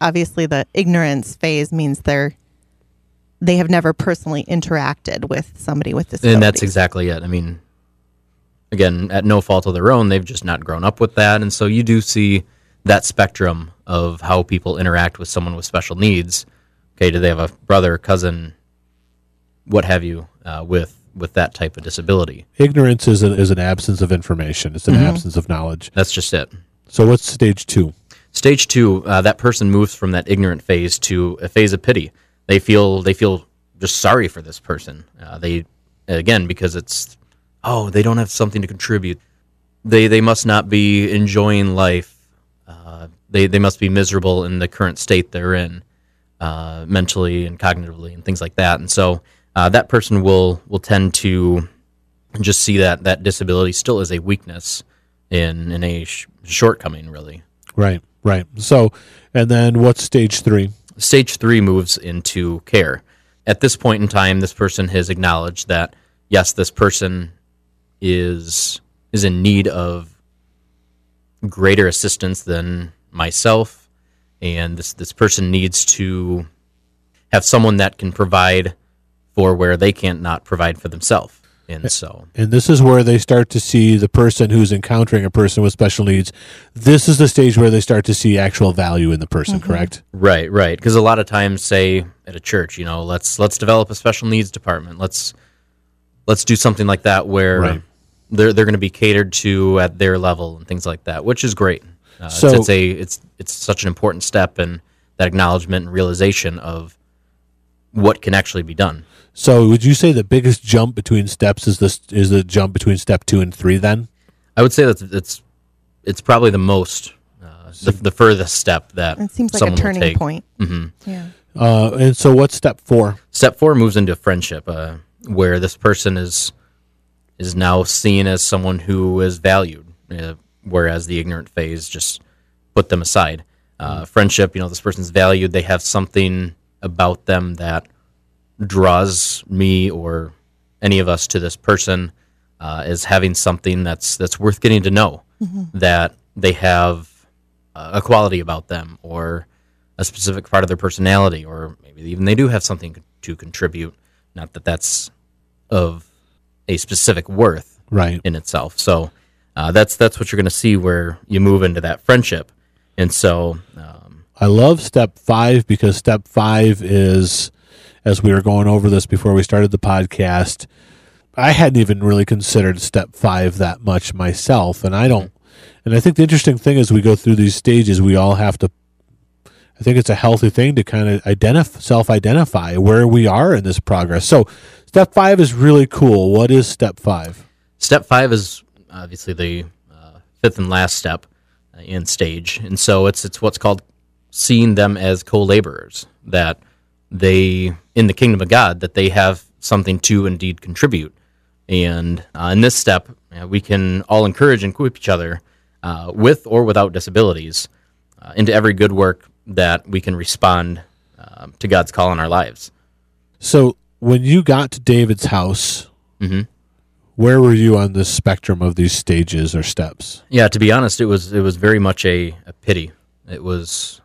Speaker 4: Obviously, the ignorance phase means they're they have never personally interacted with somebody with disabilities.
Speaker 5: And that's exactly it. I mean, again, at no fault of their own, they've just not grown up with that. And so you do see that spectrum of how people interact with someone with special needs. Okay, do they have a brother, cousin, what have you, uh, with with that type of disability?
Speaker 2: Ignorance is, a, is an absence of information. It's an absence of knowledge.
Speaker 5: That's just it.
Speaker 2: So what's stage two?
Speaker 5: Stage two, uh, that person moves from that ignorant phase to a phase of pity. They feel they feel just sorry for this person. Uh, they again because it's oh they don't have something to contribute. They they must not be enjoying life. Uh, they they must be miserable in the current state they're in, uh, mentally and cognitively and things like that. And so uh, that person will will tend to just see that that disability still is a weakness in in a sh- shortcoming really.
Speaker 2: Right, right. So, and then what's stage three?
Speaker 5: Stage three moves into care. At this point in time, this person has acknowledged that yes, this person is is in need of greater assistance than myself, and this this person needs to have someone that can provide for where they can't not provide for themselves. And so,
Speaker 2: And this is where they start to see the person who's encountering a person with special needs. This is the stage where they start to see actual value in the person, mm-hmm. correct?
Speaker 5: Right, right. Because a lot of times, say at a church, you know, let's let's develop a special needs department. Let's let's do something like that where
Speaker 2: Right.
Speaker 5: they're they're going to be catered to at their level and things like that, which is great. Uh,
Speaker 2: So-
Speaker 5: it's, it's a it's it's such an important step in that acknowledgement and realization of what can actually be done.
Speaker 2: So, would you say the biggest jump between steps is this is the jump between step two and three? Then,
Speaker 5: I would say that it's it's probably the most uh, the, the furthest step that
Speaker 4: It seems like
Speaker 5: someone
Speaker 4: a turning point. Mm-hmm. Yeah.
Speaker 2: uh, and so what's step four?
Speaker 5: Step four moves into friendship, uh, where this person is is now seen as someone who is valued, uh, whereas the ignorant phase just put them aside. Uh, friendship, you know, this person's valued. They have something about them that draws me or any of us to this person uh, as having something that's that's worth getting to know. That they have a quality about them or a specific part of their personality, or maybe even they do have something to contribute. Not that that's of a specific worth
Speaker 2: Right.
Speaker 5: in itself. So uh, that's that's what you're going to see where you move into that friendship, and so um,
Speaker 2: I love step five because step five is, as we were going over this before we started the podcast, I hadn't even really considered step five that much myself. And I don't, and I think the interesting thing is we go through these stages, we all have to, I think it's a healthy thing to kind of identify, self identify where we are in this progress. So step five is really cool. What is step five?
Speaker 5: Step five is obviously the uh, fifth and last step uh, in stage, and so it's it's what's called seeing them as co-laborers. That they in the kingdom of God that they have something to indeed contribute, and uh, in this step uh, we can all encourage and equip each other uh, with or without disabilities uh, into every good work that we can respond uh, to God's call in our lives.
Speaker 2: So when you got to David's house,
Speaker 5: Mhm.
Speaker 2: Where were you on this spectrum of these stages or steps?
Speaker 5: Yeah, to be honest, it was it was very much a, a pity. It was,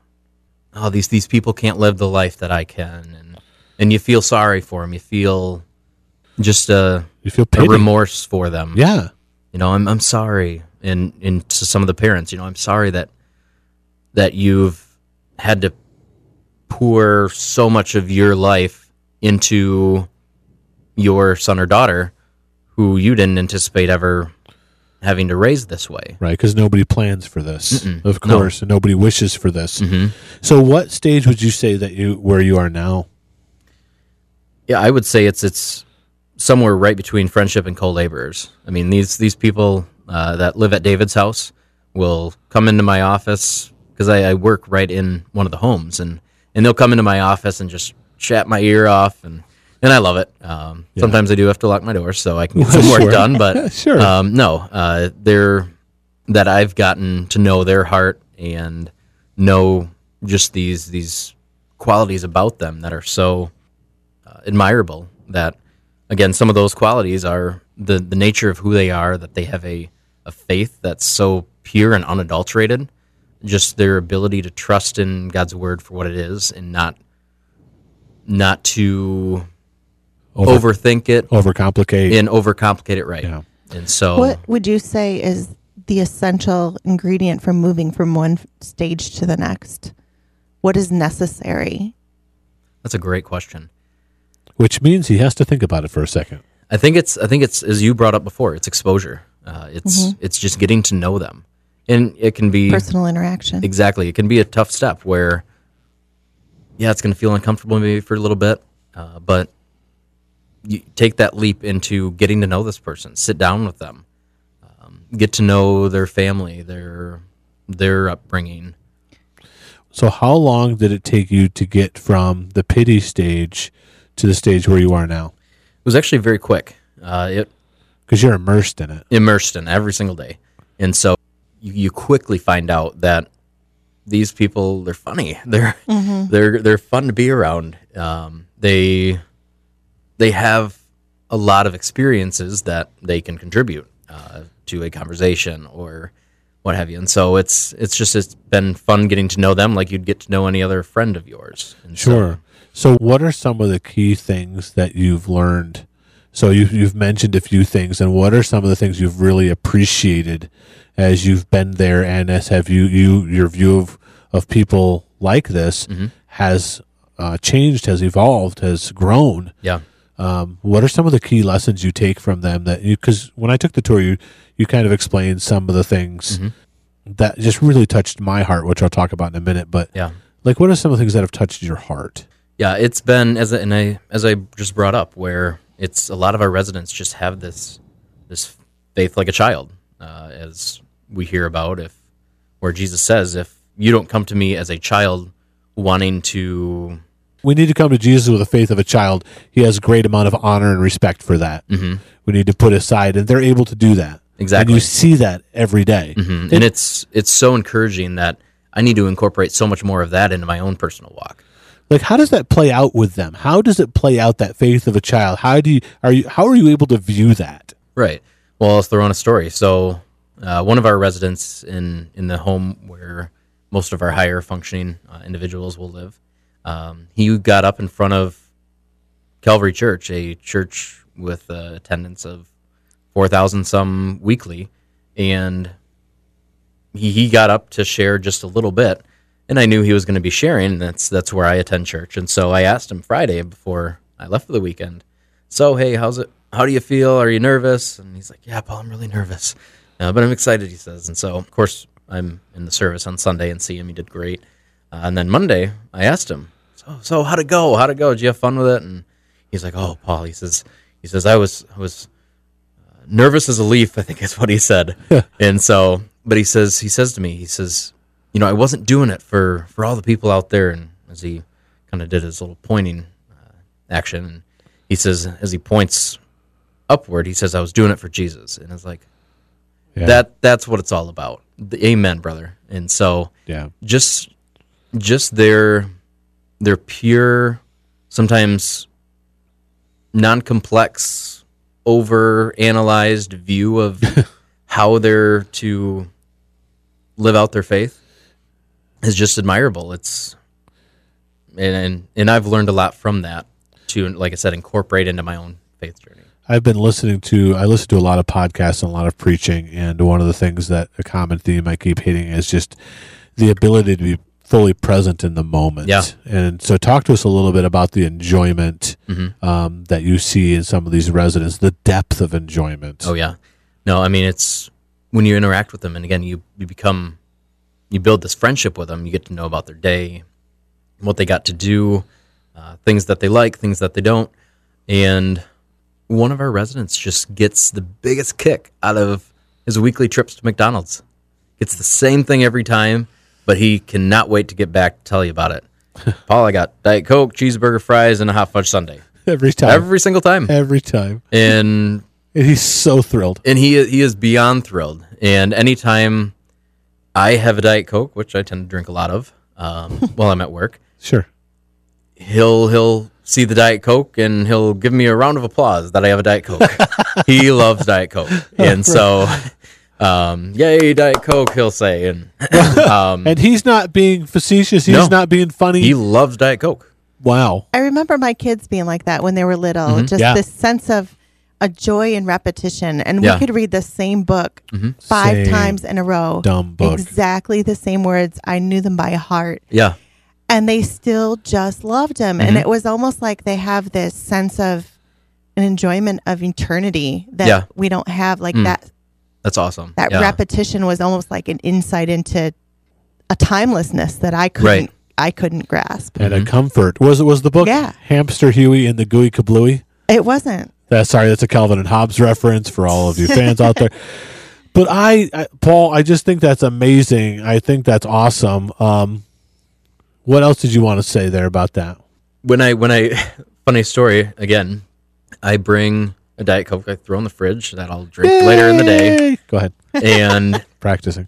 Speaker 5: oh, these these people can't live the life that I can, and and you feel sorry for them. You feel just a,
Speaker 2: You feel
Speaker 5: a
Speaker 2: pity.
Speaker 5: remorse for them.
Speaker 2: Yeah.
Speaker 5: You know, I'm I'm sorry, and and to some of the parents, you know, I'm sorry that that you've had to pour so much of your life into your son or daughter who you didn't anticipate ever having to raise this way.
Speaker 2: right? Because nobody plans for this,
Speaker 5: Mm-mm.
Speaker 2: of
Speaker 5: No.
Speaker 2: course, and nobody wishes for this.
Speaker 5: hmm
Speaker 2: So, what stage would you say that you where you are now?
Speaker 5: Yeah, I would say it's it's somewhere right between friendship and co-laborers. I mean, these these people uh, that live at David's house will come into my office because I, I work right in one of the homes, and and they'll come into my office and just chat my ear off, and and I love it. Um, Sometimes I do have to lock my doors so I can get [LAUGHS] some work
Speaker 2: Sure.
Speaker 5: done, but [LAUGHS]
Speaker 2: Sure.
Speaker 5: um, no, uh, they're that I've gotten to know their heart and know just these these qualities about them that are so uh, admirable that again some of those qualities are the the nature of who they are that they have a a faith that's so pure and unadulterated just their ability to trust in God's word for what it is and not not to
Speaker 2: Over,
Speaker 5: overthink it
Speaker 2: overcomplicate.
Speaker 5: and overcomplicate it right
Speaker 2: Yeah.
Speaker 5: and so
Speaker 4: What would you say is the essential ingredient for moving from one stage to the next? What is necessary?
Speaker 5: that's a great question
Speaker 2: which means he has to think about it for a second.
Speaker 5: I think it's I think it's as you brought up before. It's exposure. Uh, it's it's just getting to know them, and it can be
Speaker 4: Personal interaction.
Speaker 5: exactly. It can be a tough step where, yeah, it's going to feel uncomfortable maybe for a little bit, uh, but you take that leap into getting to know this person. Sit down with them, um, get to know their family, their their upbringing.
Speaker 2: So, how long did it take you to get from the pity stage to the stage where you are now?
Speaker 5: It was actually very quick. Uh, it
Speaker 2: Because you're immersed in it.
Speaker 5: immersed in every single day. And so you, you quickly find out that these people they're funny. They're they're they're fun to be around. Um, they they have a lot of experiences that they can contribute uh, to a conversation or what have you. And so it's it's just it's been fun getting to know them like you'd get to know any other friend of yours. And
Speaker 2: Sure. So, what are some of the key things that you've learned? So, you've, you've mentioned a few things, and what are some of the things you've really appreciated as you've been there, and as have you, you your view of, of people like this has uh, changed, has evolved, has grown?
Speaker 5: yeah.
Speaker 2: Um, what are some of the key lessons you take from them that you, because when I took the tour, you, you kind of explained some of the things that just really touched my heart, which I'll talk about in a minute. But
Speaker 5: Yeah.
Speaker 2: like, what are some of the things that have touched your heart?
Speaker 5: Yeah, it's been as I, and I as I just brought up, where it's a lot of our residents just have this this faith like a child, uh, as we hear about. If where Jesus says, "If you don't come to me as a child, wanting to
Speaker 2: We need to come to Jesus with the faith of a child. He has a great amount of honor and respect for that. Mm-hmm. We need to put aside, and they're able to do that.
Speaker 5: Exactly.
Speaker 2: And you see that every day.
Speaker 5: Mhm. and it's it's so encouraging that I need to incorporate so much more of that into my own personal walk.
Speaker 2: Like, how does that play out with them? How does it play out that faith of a child? How do you are you? How are you able to view that?
Speaker 5: Right. Well, I'll throw in a story. So, uh, one of our residents in in the home where most of our higher functioning uh, individuals will live, um, he got up in front of Calvary Church, a church with uh, attendance of four thousand some weekly, and he he got up to share just a little bit, and I knew he was going to be sharing. That's that's where I attend church, and so I asked him Friday before I left for the weekend. So hey, how's it? How do you feel? Are you nervous? And he's like, Yeah, Paul, I'm really nervous, uh, but I'm excited. He says, and so of course I'm in the service on Sunday and see him. He did great, and then Monday I asked him, So so how'd it go? How'd it go? Did you have fun with it? And he's like, Oh, Paul. He says he says I was I was uh, nervous as a leaf. I think [LAUGHS] is what he said, [LAUGHS] and so but he says he says to me he says you know I wasn't doing it for for all the people out there, and as he kind of did his little pointing uh, action, and he says as he points upward, he says I was doing it for Jesus, and it's like
Speaker 2: Yeah.
Speaker 5: that that's what it's all about. The, amen, brother. And so
Speaker 2: Yeah.
Speaker 5: just just their their pure, sometimes non-complex, over-analyzed view of [LAUGHS] how they're to live out their faith is just admirable. It's and and, and I've learned a lot from that to, like I said, incorporate into my own faith journey.
Speaker 2: I've been listening to I listen to a lot of podcasts and a lot of preaching, and one of the things that a common theme I keep hitting is just the ability to be fully present in the moment.
Speaker 5: Yeah.
Speaker 2: And so, talk to us a little bit about the enjoyment um, that you see in some of these residents, the depth of enjoyment.
Speaker 5: Oh yeah, no, I mean it's when you interact with them, and again, you you become you build this friendship with them. You get to know about their day, what they got to do, uh, things that they like, things that they don't, and one of our residents just gets the biggest kick out of his weekly trips to McDonald's. Gets the same thing every time, but he cannot wait to get back to tell you about it. [LAUGHS] Paul, I got Diet Coke, cheeseburger, fries, and a hot fudge sundae
Speaker 2: Every time.
Speaker 5: every single time,
Speaker 2: Every time.
Speaker 5: and [LAUGHS]
Speaker 2: And he's so thrilled.
Speaker 5: and he he is beyond thrilled. And anytime I have a Diet Coke, which I tend to drink a lot of um, [LAUGHS] while I'm at work,
Speaker 2: Sure.
Speaker 5: he'll he'll see the Diet Coke and he'll give me a round of applause that I have a Diet Coke. he loves Diet Coke, and so um, yay Diet Coke, he'll say, and [LAUGHS] um,
Speaker 2: And he's not being facetious. He's
Speaker 5: No.
Speaker 2: not being funny.
Speaker 5: he loves Diet Coke.
Speaker 2: wow.
Speaker 4: I remember my kids being like that when they were little.
Speaker 5: Mm-hmm.
Speaker 4: Just
Speaker 2: Yeah.
Speaker 4: this sense of a joy in repetition. And
Speaker 5: Yeah.
Speaker 4: we could read the same book five
Speaker 2: Same
Speaker 4: times in a row.
Speaker 2: dumb book.
Speaker 4: Exactly the same words. I knew them by heart.
Speaker 5: Yeah,
Speaker 4: And they still just loved him.
Speaker 5: Mm-hmm.
Speaker 4: And it was almost like they have this sense of an enjoyment of eternity that
Speaker 5: Yeah.
Speaker 4: we don't have. Like
Speaker 5: Mm.
Speaker 4: that
Speaker 5: that's awesome.
Speaker 4: that
Speaker 5: yeah.
Speaker 4: repetition was almost like an insight into a timelessness that I couldn't
Speaker 5: Right.
Speaker 4: I couldn't grasp.
Speaker 2: And a comfort. Was it was the book
Speaker 4: Yeah.
Speaker 2: Hamster Huey and the Gooey Kablooie?
Speaker 4: It wasn't.
Speaker 2: That's sorry, that's a Calvin and Hobbes reference for all of you fans out there. [LAUGHS] But I, I, Paul, I just think that's amazing. I think that's awesome. Um, what else did you want to say there about that?
Speaker 5: when I when I [LAUGHS] funny story again, I bring a Diet Coke I throw in the fridge that I'll drink later in the day,
Speaker 2: Go ahead,
Speaker 5: and [LAUGHS]
Speaker 2: practicing.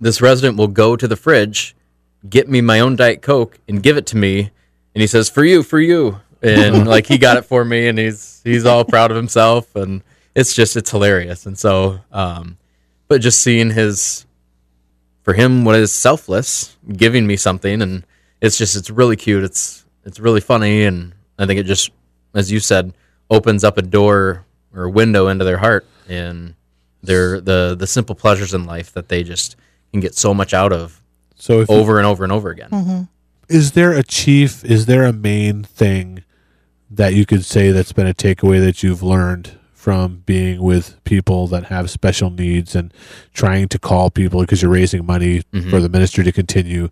Speaker 5: this resident will go to the fridge, get me my own Diet Coke, and give it to me, and he says, "For you, for you," and [LAUGHS] like he got it for me, and he's he's all proud of himself, and it's just it's hilarious, and so, um, but just seeing his, for him, what is selfless, giving me something, and it's just it's really cute, it's it's really funny, and I think it just, as you said, opens up a door or a window into their heart, and their the the simple pleasures in life that they just can get so much out of
Speaker 2: So, if
Speaker 5: over and over and over again. Mm-hmm.
Speaker 2: is there a chief? Is there a main thing that you could say that's been a takeaway that you've learned from being with people that have special needs and trying to call people because you're raising money mm-hmm. for the ministry to continue?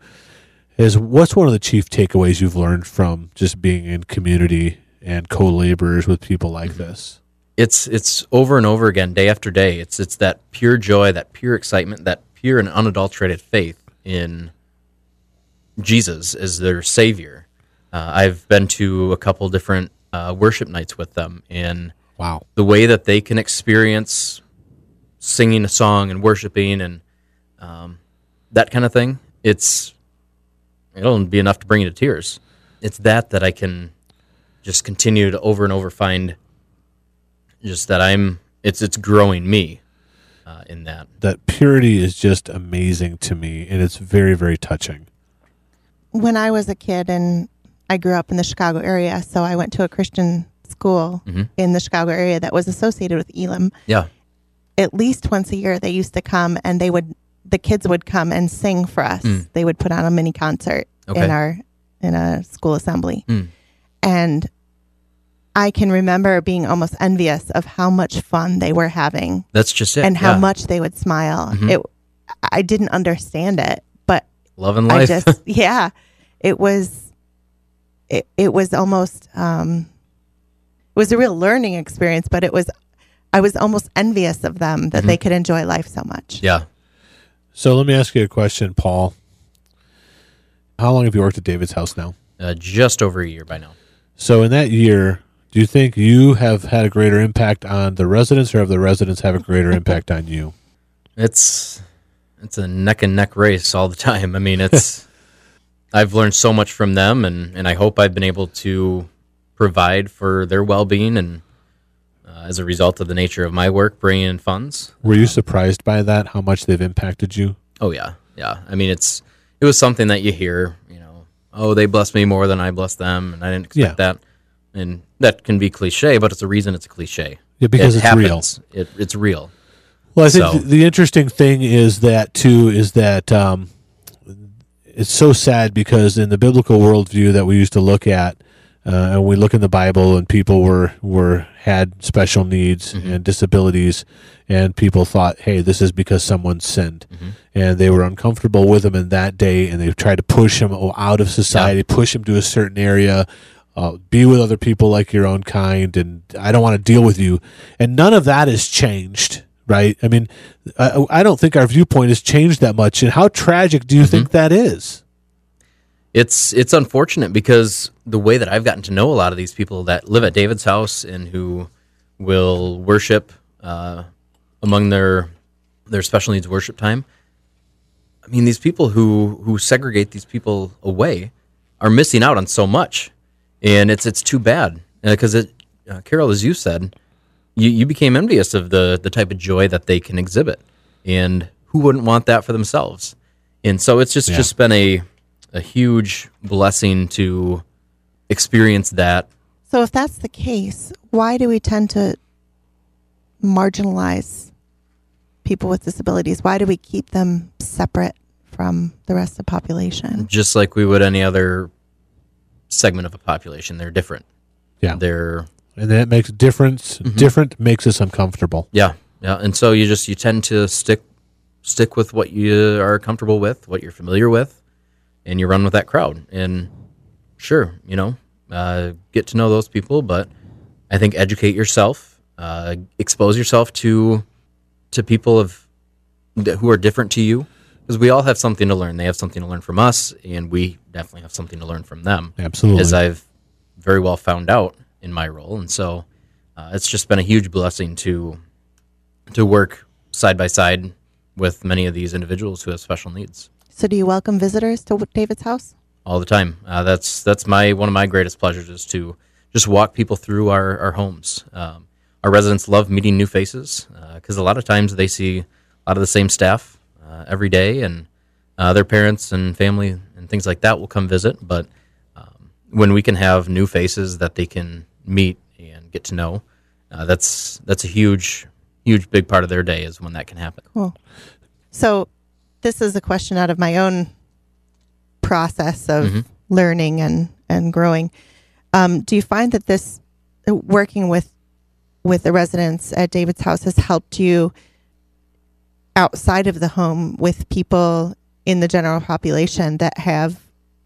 Speaker 2: Is what's one of the chief takeaways you've learned from just being in community and co-laborers with people like mm-hmm. this?
Speaker 5: It's it's over and over again, day after day. It's it's that pure joy, that pure excitement, that pure and unadulterated faith in Jesus as their Savior. Uh, I've been to a couple different uh, worship nights with them, and
Speaker 2: Wow.
Speaker 5: the way that they can experience singing a song and worshiping and um, that kind of thing, it's it'll be enough to bring you to tears. It's that that I can just continue to over and over find just that I'm it's it's growing me uh, in that.
Speaker 2: That purity is just amazing to me and it's very very touching.
Speaker 4: when I was a kid and I grew up in the Chicago area, so I went to a Christian school
Speaker 5: Mm-hmm.
Speaker 4: in the Chicago area that was associated with Elim.
Speaker 5: Yeah.
Speaker 4: At least once a year, they used to come and they would, the kids would come and sing for us. They would put on a mini concert
Speaker 5: Mm. Okay.
Speaker 4: in our in a school assembly,
Speaker 5: Mm.
Speaker 4: and I can remember being almost envious of how much fun they were having
Speaker 5: That's just it.
Speaker 4: and how
Speaker 5: yeah.
Speaker 4: much they would smile. It, I didn't understand it, but
Speaker 5: love and
Speaker 4: I
Speaker 5: life.
Speaker 4: just [LAUGHS] yeah, it was it, it was almost um it was a real learning experience, but it was I was almost envious of them that they could enjoy life so much.
Speaker 5: yeah.
Speaker 2: So let me ask you a question, Paul. How long have you worked at David's house now?
Speaker 5: Uh, just over a year by now.
Speaker 2: So in that year, do you think you have had a greater impact on the residents or have the residents have a greater impact on you?
Speaker 5: It's it's a neck and neck race all the time. I mean, it's [LAUGHS] I've learned so much from them, and and I hope I've been able to provide for their well being, and uh, as a result of the nature of my work, bringing in funds.
Speaker 2: Were you surprised by that? How much they've impacted you?
Speaker 5: Oh yeah, yeah. I mean, it's it was something that you hear, you know. Oh, they bless me more than I bless them, and I didn't expect
Speaker 2: Yeah.
Speaker 5: that. And that can be cliche, but it's a reason it's a cliche.
Speaker 2: Yeah, because
Speaker 5: it
Speaker 2: it's real.
Speaker 5: It, it's real.
Speaker 2: Well, I think
Speaker 5: So-
Speaker 2: the interesting thing is that too is that um, it's so sad because in the biblical worldview that we used to look at, uh, and we look in the Bible, and people were were had special needs and disabilities, and people thought, "Hey, this is because someone sinned," and they were uncomfortable with them in that day, and they tried to push them out of society, push them to a certain area. Uh, be with other people like your own kind, and I don't want to deal with you. And none of that has changed, right? I mean, I, I don't think our viewpoint has changed that much. And how tragic do you think that is?
Speaker 5: it's it's unfortunate because the way that I've gotten to know a lot of these people that live at David's house and who will worship uh, among their their special needs worship time. I mean, these people who who segregate these people away are missing out on so much, and it's it's too bad because it, uh, Carol, as you said, you you became envious of the the type of joy that they can exhibit, and who wouldn't want that for themselves? And so it's just
Speaker 2: Yeah.
Speaker 5: just been a a huge blessing to experience that.
Speaker 4: So if that's the case, why do we tend to marginalize people with disabilities? Why do we keep them separate from the rest of the population?
Speaker 5: just like we would any other segment of a population. They're different.
Speaker 2: Yeah.
Speaker 5: They're
Speaker 2: And that makes a difference. Different makes us uncomfortable.
Speaker 5: yeah, yeah. And so you just you tend to stick stick with what you are comfortable with, what you're familiar with, and you run with that crowd. And sure, you know, uh, get to know those people, but I think educate yourself, uh, expose yourself to to people of who are different to you, because we all have something to learn. They have something to learn from us, and we definitely have something to learn from them.
Speaker 2: Absolutely.
Speaker 5: as I've very well found out in my role, and so uh, it's just been a huge blessing to to work side by side with many of these individuals who have special needs
Speaker 4: So do you welcome visitors to David's house?
Speaker 5: all the time. Uh, that's that's my one of my greatest pleasures is to just walk people through our our homes. Um, our residents love meeting new faces because a lot of times they see a lot of the same staff uh, every day, and uh, their parents and family and things like that will come visit. But um, when we can have new faces that they can meet and get to know, uh, that's that's a huge huge big part of their day is when that can happen.
Speaker 4: Cool. So this is a question out of my own process of learning and and growing. Um, do you find that this working with with the residents at David's house has helped you outside of the home with people in the general population that have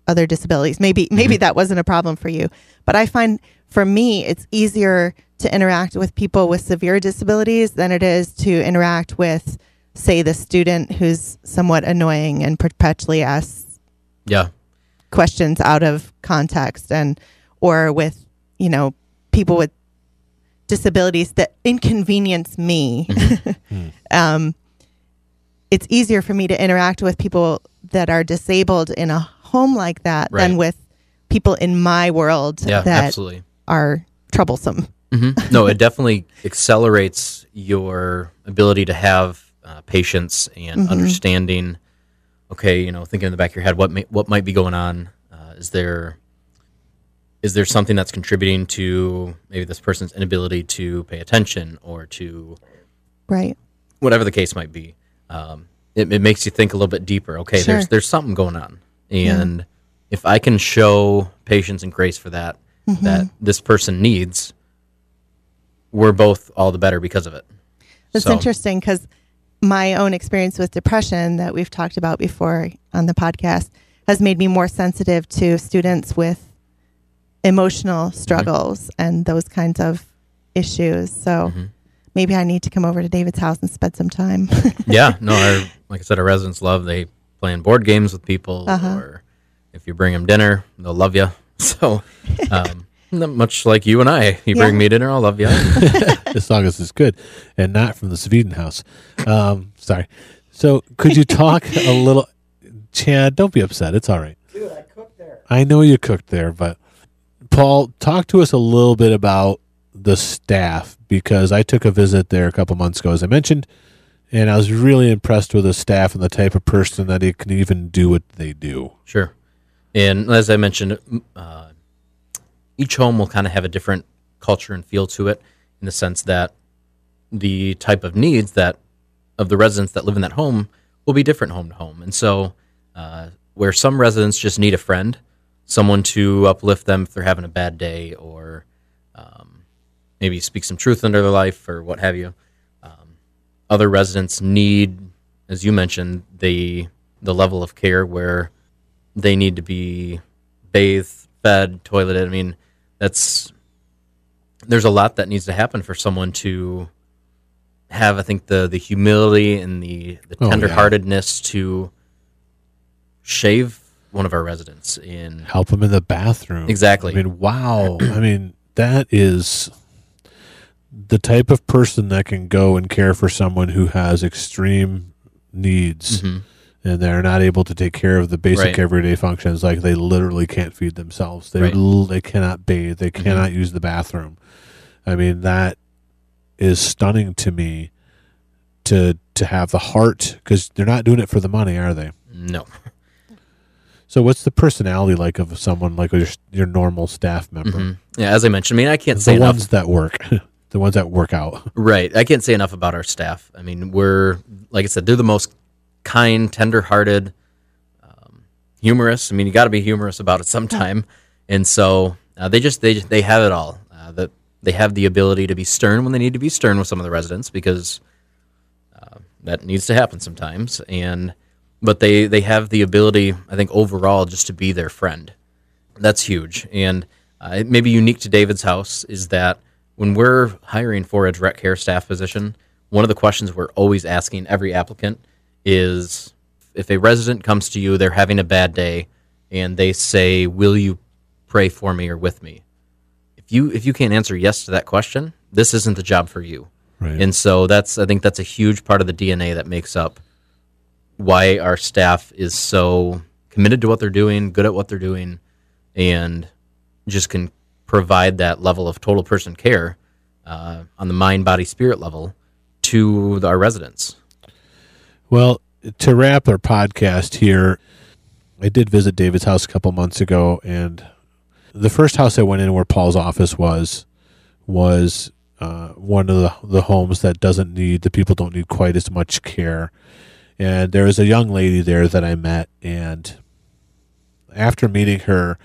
Speaker 4: other disabilities? Maybe mm-hmm. maybe that wasn't a problem for you, but I find for me it's easier to interact with people with severe disabilities than it is to interact with say the student who's somewhat annoying and perpetually asks
Speaker 5: Yeah,
Speaker 4: questions out of context and or with you know people with disabilities that inconvenience me. Mm-hmm. [LAUGHS] Mm. Um, it's easier for me to interact with people that are disabled in a home like that than with people in my world
Speaker 5: yeah,
Speaker 4: that
Speaker 5: absolutely.
Speaker 4: are troublesome
Speaker 5: hmm No, it definitely accelerates your ability to have uh, patience and understanding. Okay, you know, thinking in the back of your head, what may, what might be going on? Uh, is there is there something that's contributing to maybe this person's inability to pay attention or to
Speaker 4: right
Speaker 5: whatever the case might be? Um, it, it makes you think a little bit deeper. Okay,
Speaker 4: Sure.
Speaker 5: there's there's something going on, and if I can show patience and grace for that mm-hmm. that this person needs, we're both all the better because of it.
Speaker 4: That's
Speaker 5: So-
Speaker 4: interesting because my own experience with depression that we've talked about before on the podcast has made me more sensitive to students with emotional mm-hmm. struggles and those kinds of issues. So mm-hmm. Maybe I need to come over to David's house and spend some time. [LAUGHS]
Speaker 5: yeah, no, our, like I said, our residents love they playing board games with people,
Speaker 4: Uh-huh.
Speaker 5: or if you bring them dinner, they'll love you. [LAUGHS] So, um, [LAUGHS] much like you and I, you bring me dinner, I'll love you.
Speaker 2: as long as it's good and not from the Sweden house. Um, sorry. So could you talk a little, Chad? Don't be upset. It's all right.
Speaker 3: Dude, I cooked there.
Speaker 2: I know you cooked there, but Paul, talk to us a little bit about the staff because I took a visit there a couple months ago, as I mentioned, and I was really impressed with the staff and the type of person that it can even do what they do.
Speaker 5: Sure. And as I mentioned, uh, each home will kind of have a different culture and feel to it in the sense that the type of needs that of the residents that live in that home will be different home to home. And so, uh, where some residents just need a friend, someone to uplift them if they're having a bad day or maybe speak some truth into their life or what have you. Um, other residents need, as you mentioned, the the level of care where they need to be bathed, fed, toileted. I mean, that's there's a lot that needs to happen for someone to have, I think, the the humility and the the
Speaker 2: Oh, yeah.
Speaker 5: tenderheartedness to shave one of our residents in
Speaker 2: Help them in the bathroom.
Speaker 5: Exactly.
Speaker 2: I mean, wow. [CLEARS THROAT] I mean, that is the type of person that can go and care for someone who has extreme needs
Speaker 5: Mhm.
Speaker 2: and they're not able to take care of the basic
Speaker 5: Right.
Speaker 2: everyday functions like they literally can't feed themselves they
Speaker 5: Right. Mm-hmm.
Speaker 2: l- they cannot bathe they cannot use the bathroom i mean that is stunning to me to to have the heart cuz they're not doing it for the money are they
Speaker 5: no.
Speaker 2: so what's the personality like of someone like your your normal staff member
Speaker 5: Mhm. Yeah, as I mentioned, I mean, I can't
Speaker 2: the
Speaker 5: say enough
Speaker 2: ones that work [LAUGHS] the ones that work out [LAUGHS]
Speaker 5: Right. I can't say enough about our staff. I mean, we're like I said, they're the most kind, tender-hearted, um, humorous. I mean, you got to be humorous about it sometime. [LAUGHS] And so uh, they just they they have it all. Uh, that they have the ability to be stern when they need to be stern with some of the residents because uh, that needs to happen sometimes. And but they they have the ability, I think, overall, just to be their friend. That's huge. And uh, it may be unique to David's house is that when we're hiring for a direct care staff position, one of the questions we're always asking every applicant is if a resident comes to you, they're having a bad day, and they say, "Will you pray for me or with me?" If you if you can't answer yes to that question, this isn't the job for you.
Speaker 2: right
Speaker 5: And so that's I think that's a huge part of the DNA that makes up why our staff is so committed to what they're doing, good at what they're doing, and just can provide that level of total person care uh, on the mind, body, spirit level to our residents.
Speaker 2: Well, to wrap our podcast here, I did visit David's house a couple months ago, and the first house I went in where Paul's office was was uh, one of the, the homes that doesn't need the people don't need quite as much care. And there was a young lady there that I met, and after meeting her,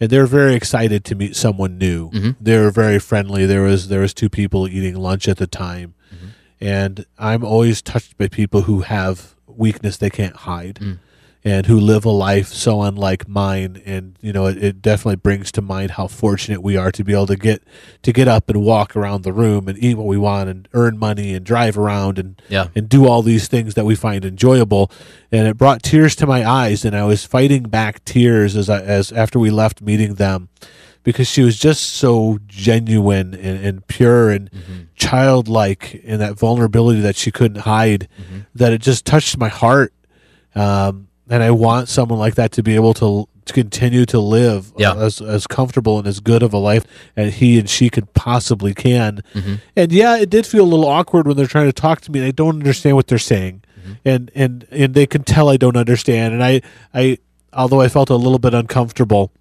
Speaker 2: and they're very excited to meet someone new. Mm-hmm. They were very friendly. There was there was two people eating lunch at the time, mm-hmm. and I'm always touched by people who have weakness they can't hide, mm. And who live a life so unlike mine. And you know, it, it definitely brings to mind how fortunate we are to be able to get to get up and walk around the room and eat what we want and earn money and drive around and
Speaker 5: Yeah.
Speaker 2: and do all these things that we find enjoyable. And it brought tears to my eyes, and I was fighting back tears as I, as after we left meeting them, because she was just so genuine and, and pure and childlike in that vulnerability that she couldn't hide, that it just touched my heart. Um, and I want someone like that to be able to to continue to live uh,
Speaker 5: Yeah.
Speaker 2: as as comfortable and as good of a life as he and she could possibly can. Mm-hmm. And yeah, it did feel a little awkward when they're trying to talk to me and I don't understand what they're saying. Mm-hmm. And and and they can tell I don't understand and I I although I felt a little bit uncomfortable,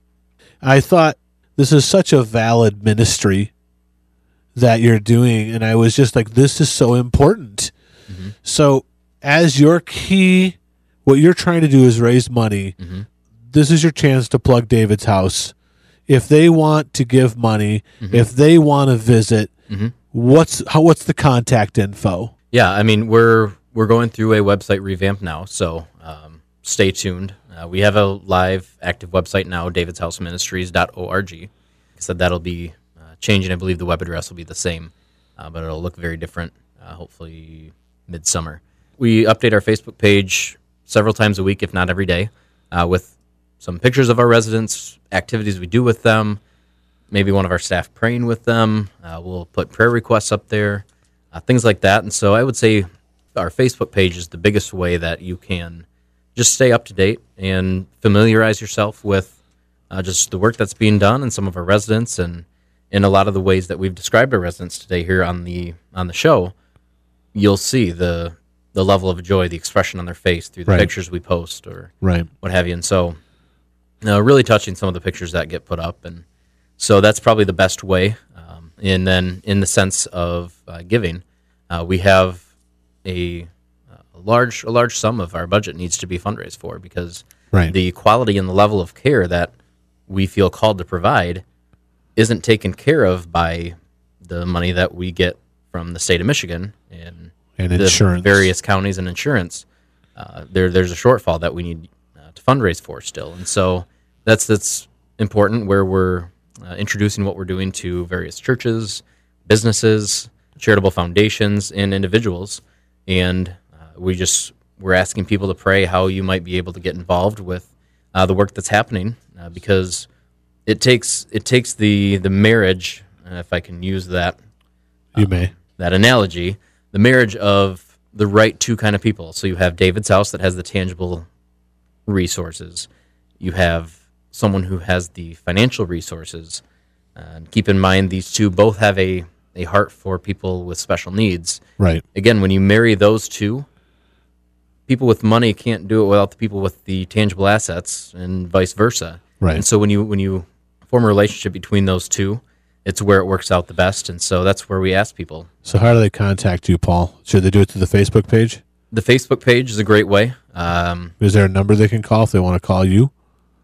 Speaker 2: I thought this is such a valid ministry that you're doing and I was just like this is so important. Mm-hmm. So as your key what you're trying to do is raise money. This is your chance to plug David's house. If they want to give money, if they want to visit, what's how what's the contact info?
Speaker 5: Yeah, I mean we're we're going through a website revamp now, so um, stay tuned. Uh, we have a live active website now, davidshouseministries.org. Like I said that'll be uh, changing. I believe the web address will be the same, uh, but it'll look very different. Uh, hopefully midsummer. We update our Facebook page several times a week, if not every day, uh, with some pictures of our residents, activities we do with them, maybe one of our staff praying with them. Uh, we'll put prayer requests up there, uh, things like that. And so I would say our Facebook page is the biggest way that you can just stay up to date and familiarize yourself with uh, just the work that's being done and some of our residents and in a lot of the ways that we've described our residents today here on the on the show. You'll see the the level of joy, the expression on their face through the
Speaker 2: Right.
Speaker 5: pictures we post or
Speaker 2: Right.
Speaker 5: what have you. And so, uh, really touching some of the pictures that get put up, and so that's probably the best way. Um, and then, in the sense of uh, giving, uh, we have a, a large a large sum of our budget needs to be fundraised for because
Speaker 2: Right.
Speaker 5: the quality and the level of care that we feel called to provide isn't taken care of by the money that we get from the state of Michigan and,
Speaker 2: And
Speaker 5: the
Speaker 2: insurance.
Speaker 5: various counties and insurance. Uh, there, there's a shortfall that we need uh, to fundraise for still, and so that's that's important. Where we're uh, introducing what we're doing to various churches, businesses, charitable foundations, and individuals, and uh, we just we're asking people to pray how you might be able to get involved with uh, the work that's happening uh, because it takes it takes the the marriage, uh, if I can use that
Speaker 2: You may.
Speaker 5: that analogy, the marriage of the right two kind of people. So you have David's house that has the tangible resources. You have someone who has the financial resources. And keep in mind, these two both have a, a heart for people with special needs.
Speaker 2: Right.
Speaker 5: Again, when you marry those two, people with money can't do it without the people with the tangible assets, and vice versa.
Speaker 2: Right.
Speaker 5: And so when you when you form a relationship between those two, it's where it works out the best. And so that's where we ask people
Speaker 2: So how do they contact you, Paul? Should they do it through the Facebook page?
Speaker 5: The Facebook page is a great way. Um,
Speaker 2: Is there a number they can call if they want to call you?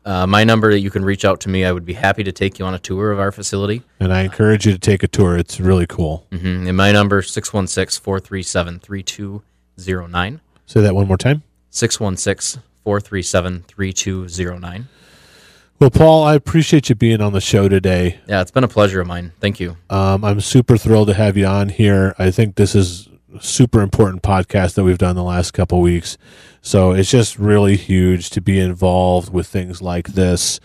Speaker 5: uh, my number that you can reach out to me. I would be happy to take you on a tour of our facility.
Speaker 2: And I encourage you to take a tour. It's really cool.
Speaker 5: hmm And my number 616-437-3209.
Speaker 2: Say that one more time.
Speaker 5: 616-437-3209.
Speaker 2: Well, Paul, I appreciate you being on the show today.
Speaker 5: Yeah, it's been a pleasure of mine. Thank you.
Speaker 2: Um, I'm super thrilled to have you on here. I think this is a super important podcast that we've done the last couple weeks. So it's just really huge to be involved with things like this,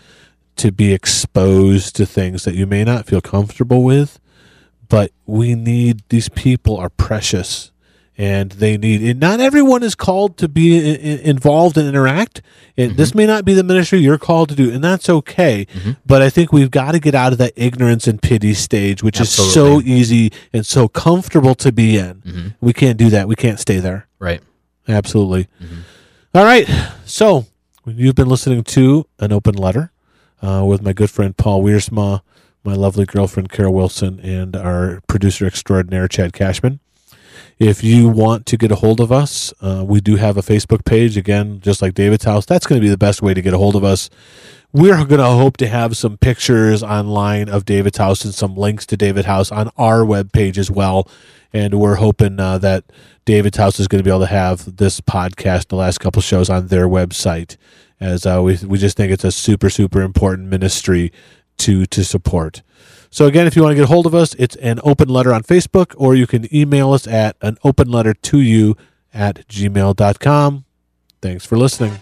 Speaker 2: to be exposed to things that you may not feel comfortable with, but we need these people are precious and they need and not everyone is called to be i- involved and interact. And mm-hmm. this may not be the ministry you're called to do and that's okay mm-hmm. but i think we've got to get out of that ignorance and pity stage which is so easy and so comfortable to be in. Mm-hmm. We can't do that. We can't stay there.
Speaker 5: Right.
Speaker 2: Absolutely. All right. So you've been listening to an open letter uh, with my good friend Paul Wiersma, my lovely girlfriend Carol Wilson, and our producer extraordinaire Chad Cashman. If you want to get a hold of us, uh, we do have a Facebook page. Again, just like David's house, that's going to be the best way to get a hold of us. We're going to hope to have some pictures online of David's house and some links to David's House on our webpage as well. And we're hoping uh, that David's house is going to be able to have this podcast, the last couple shows on their website, as uh, we we just think it's a super super important ministry to to support. So again, if you want to get a hold of us, it's an open letter on Facebook, or you can email us at an open letter to you at gmail.com. Thanks for listening.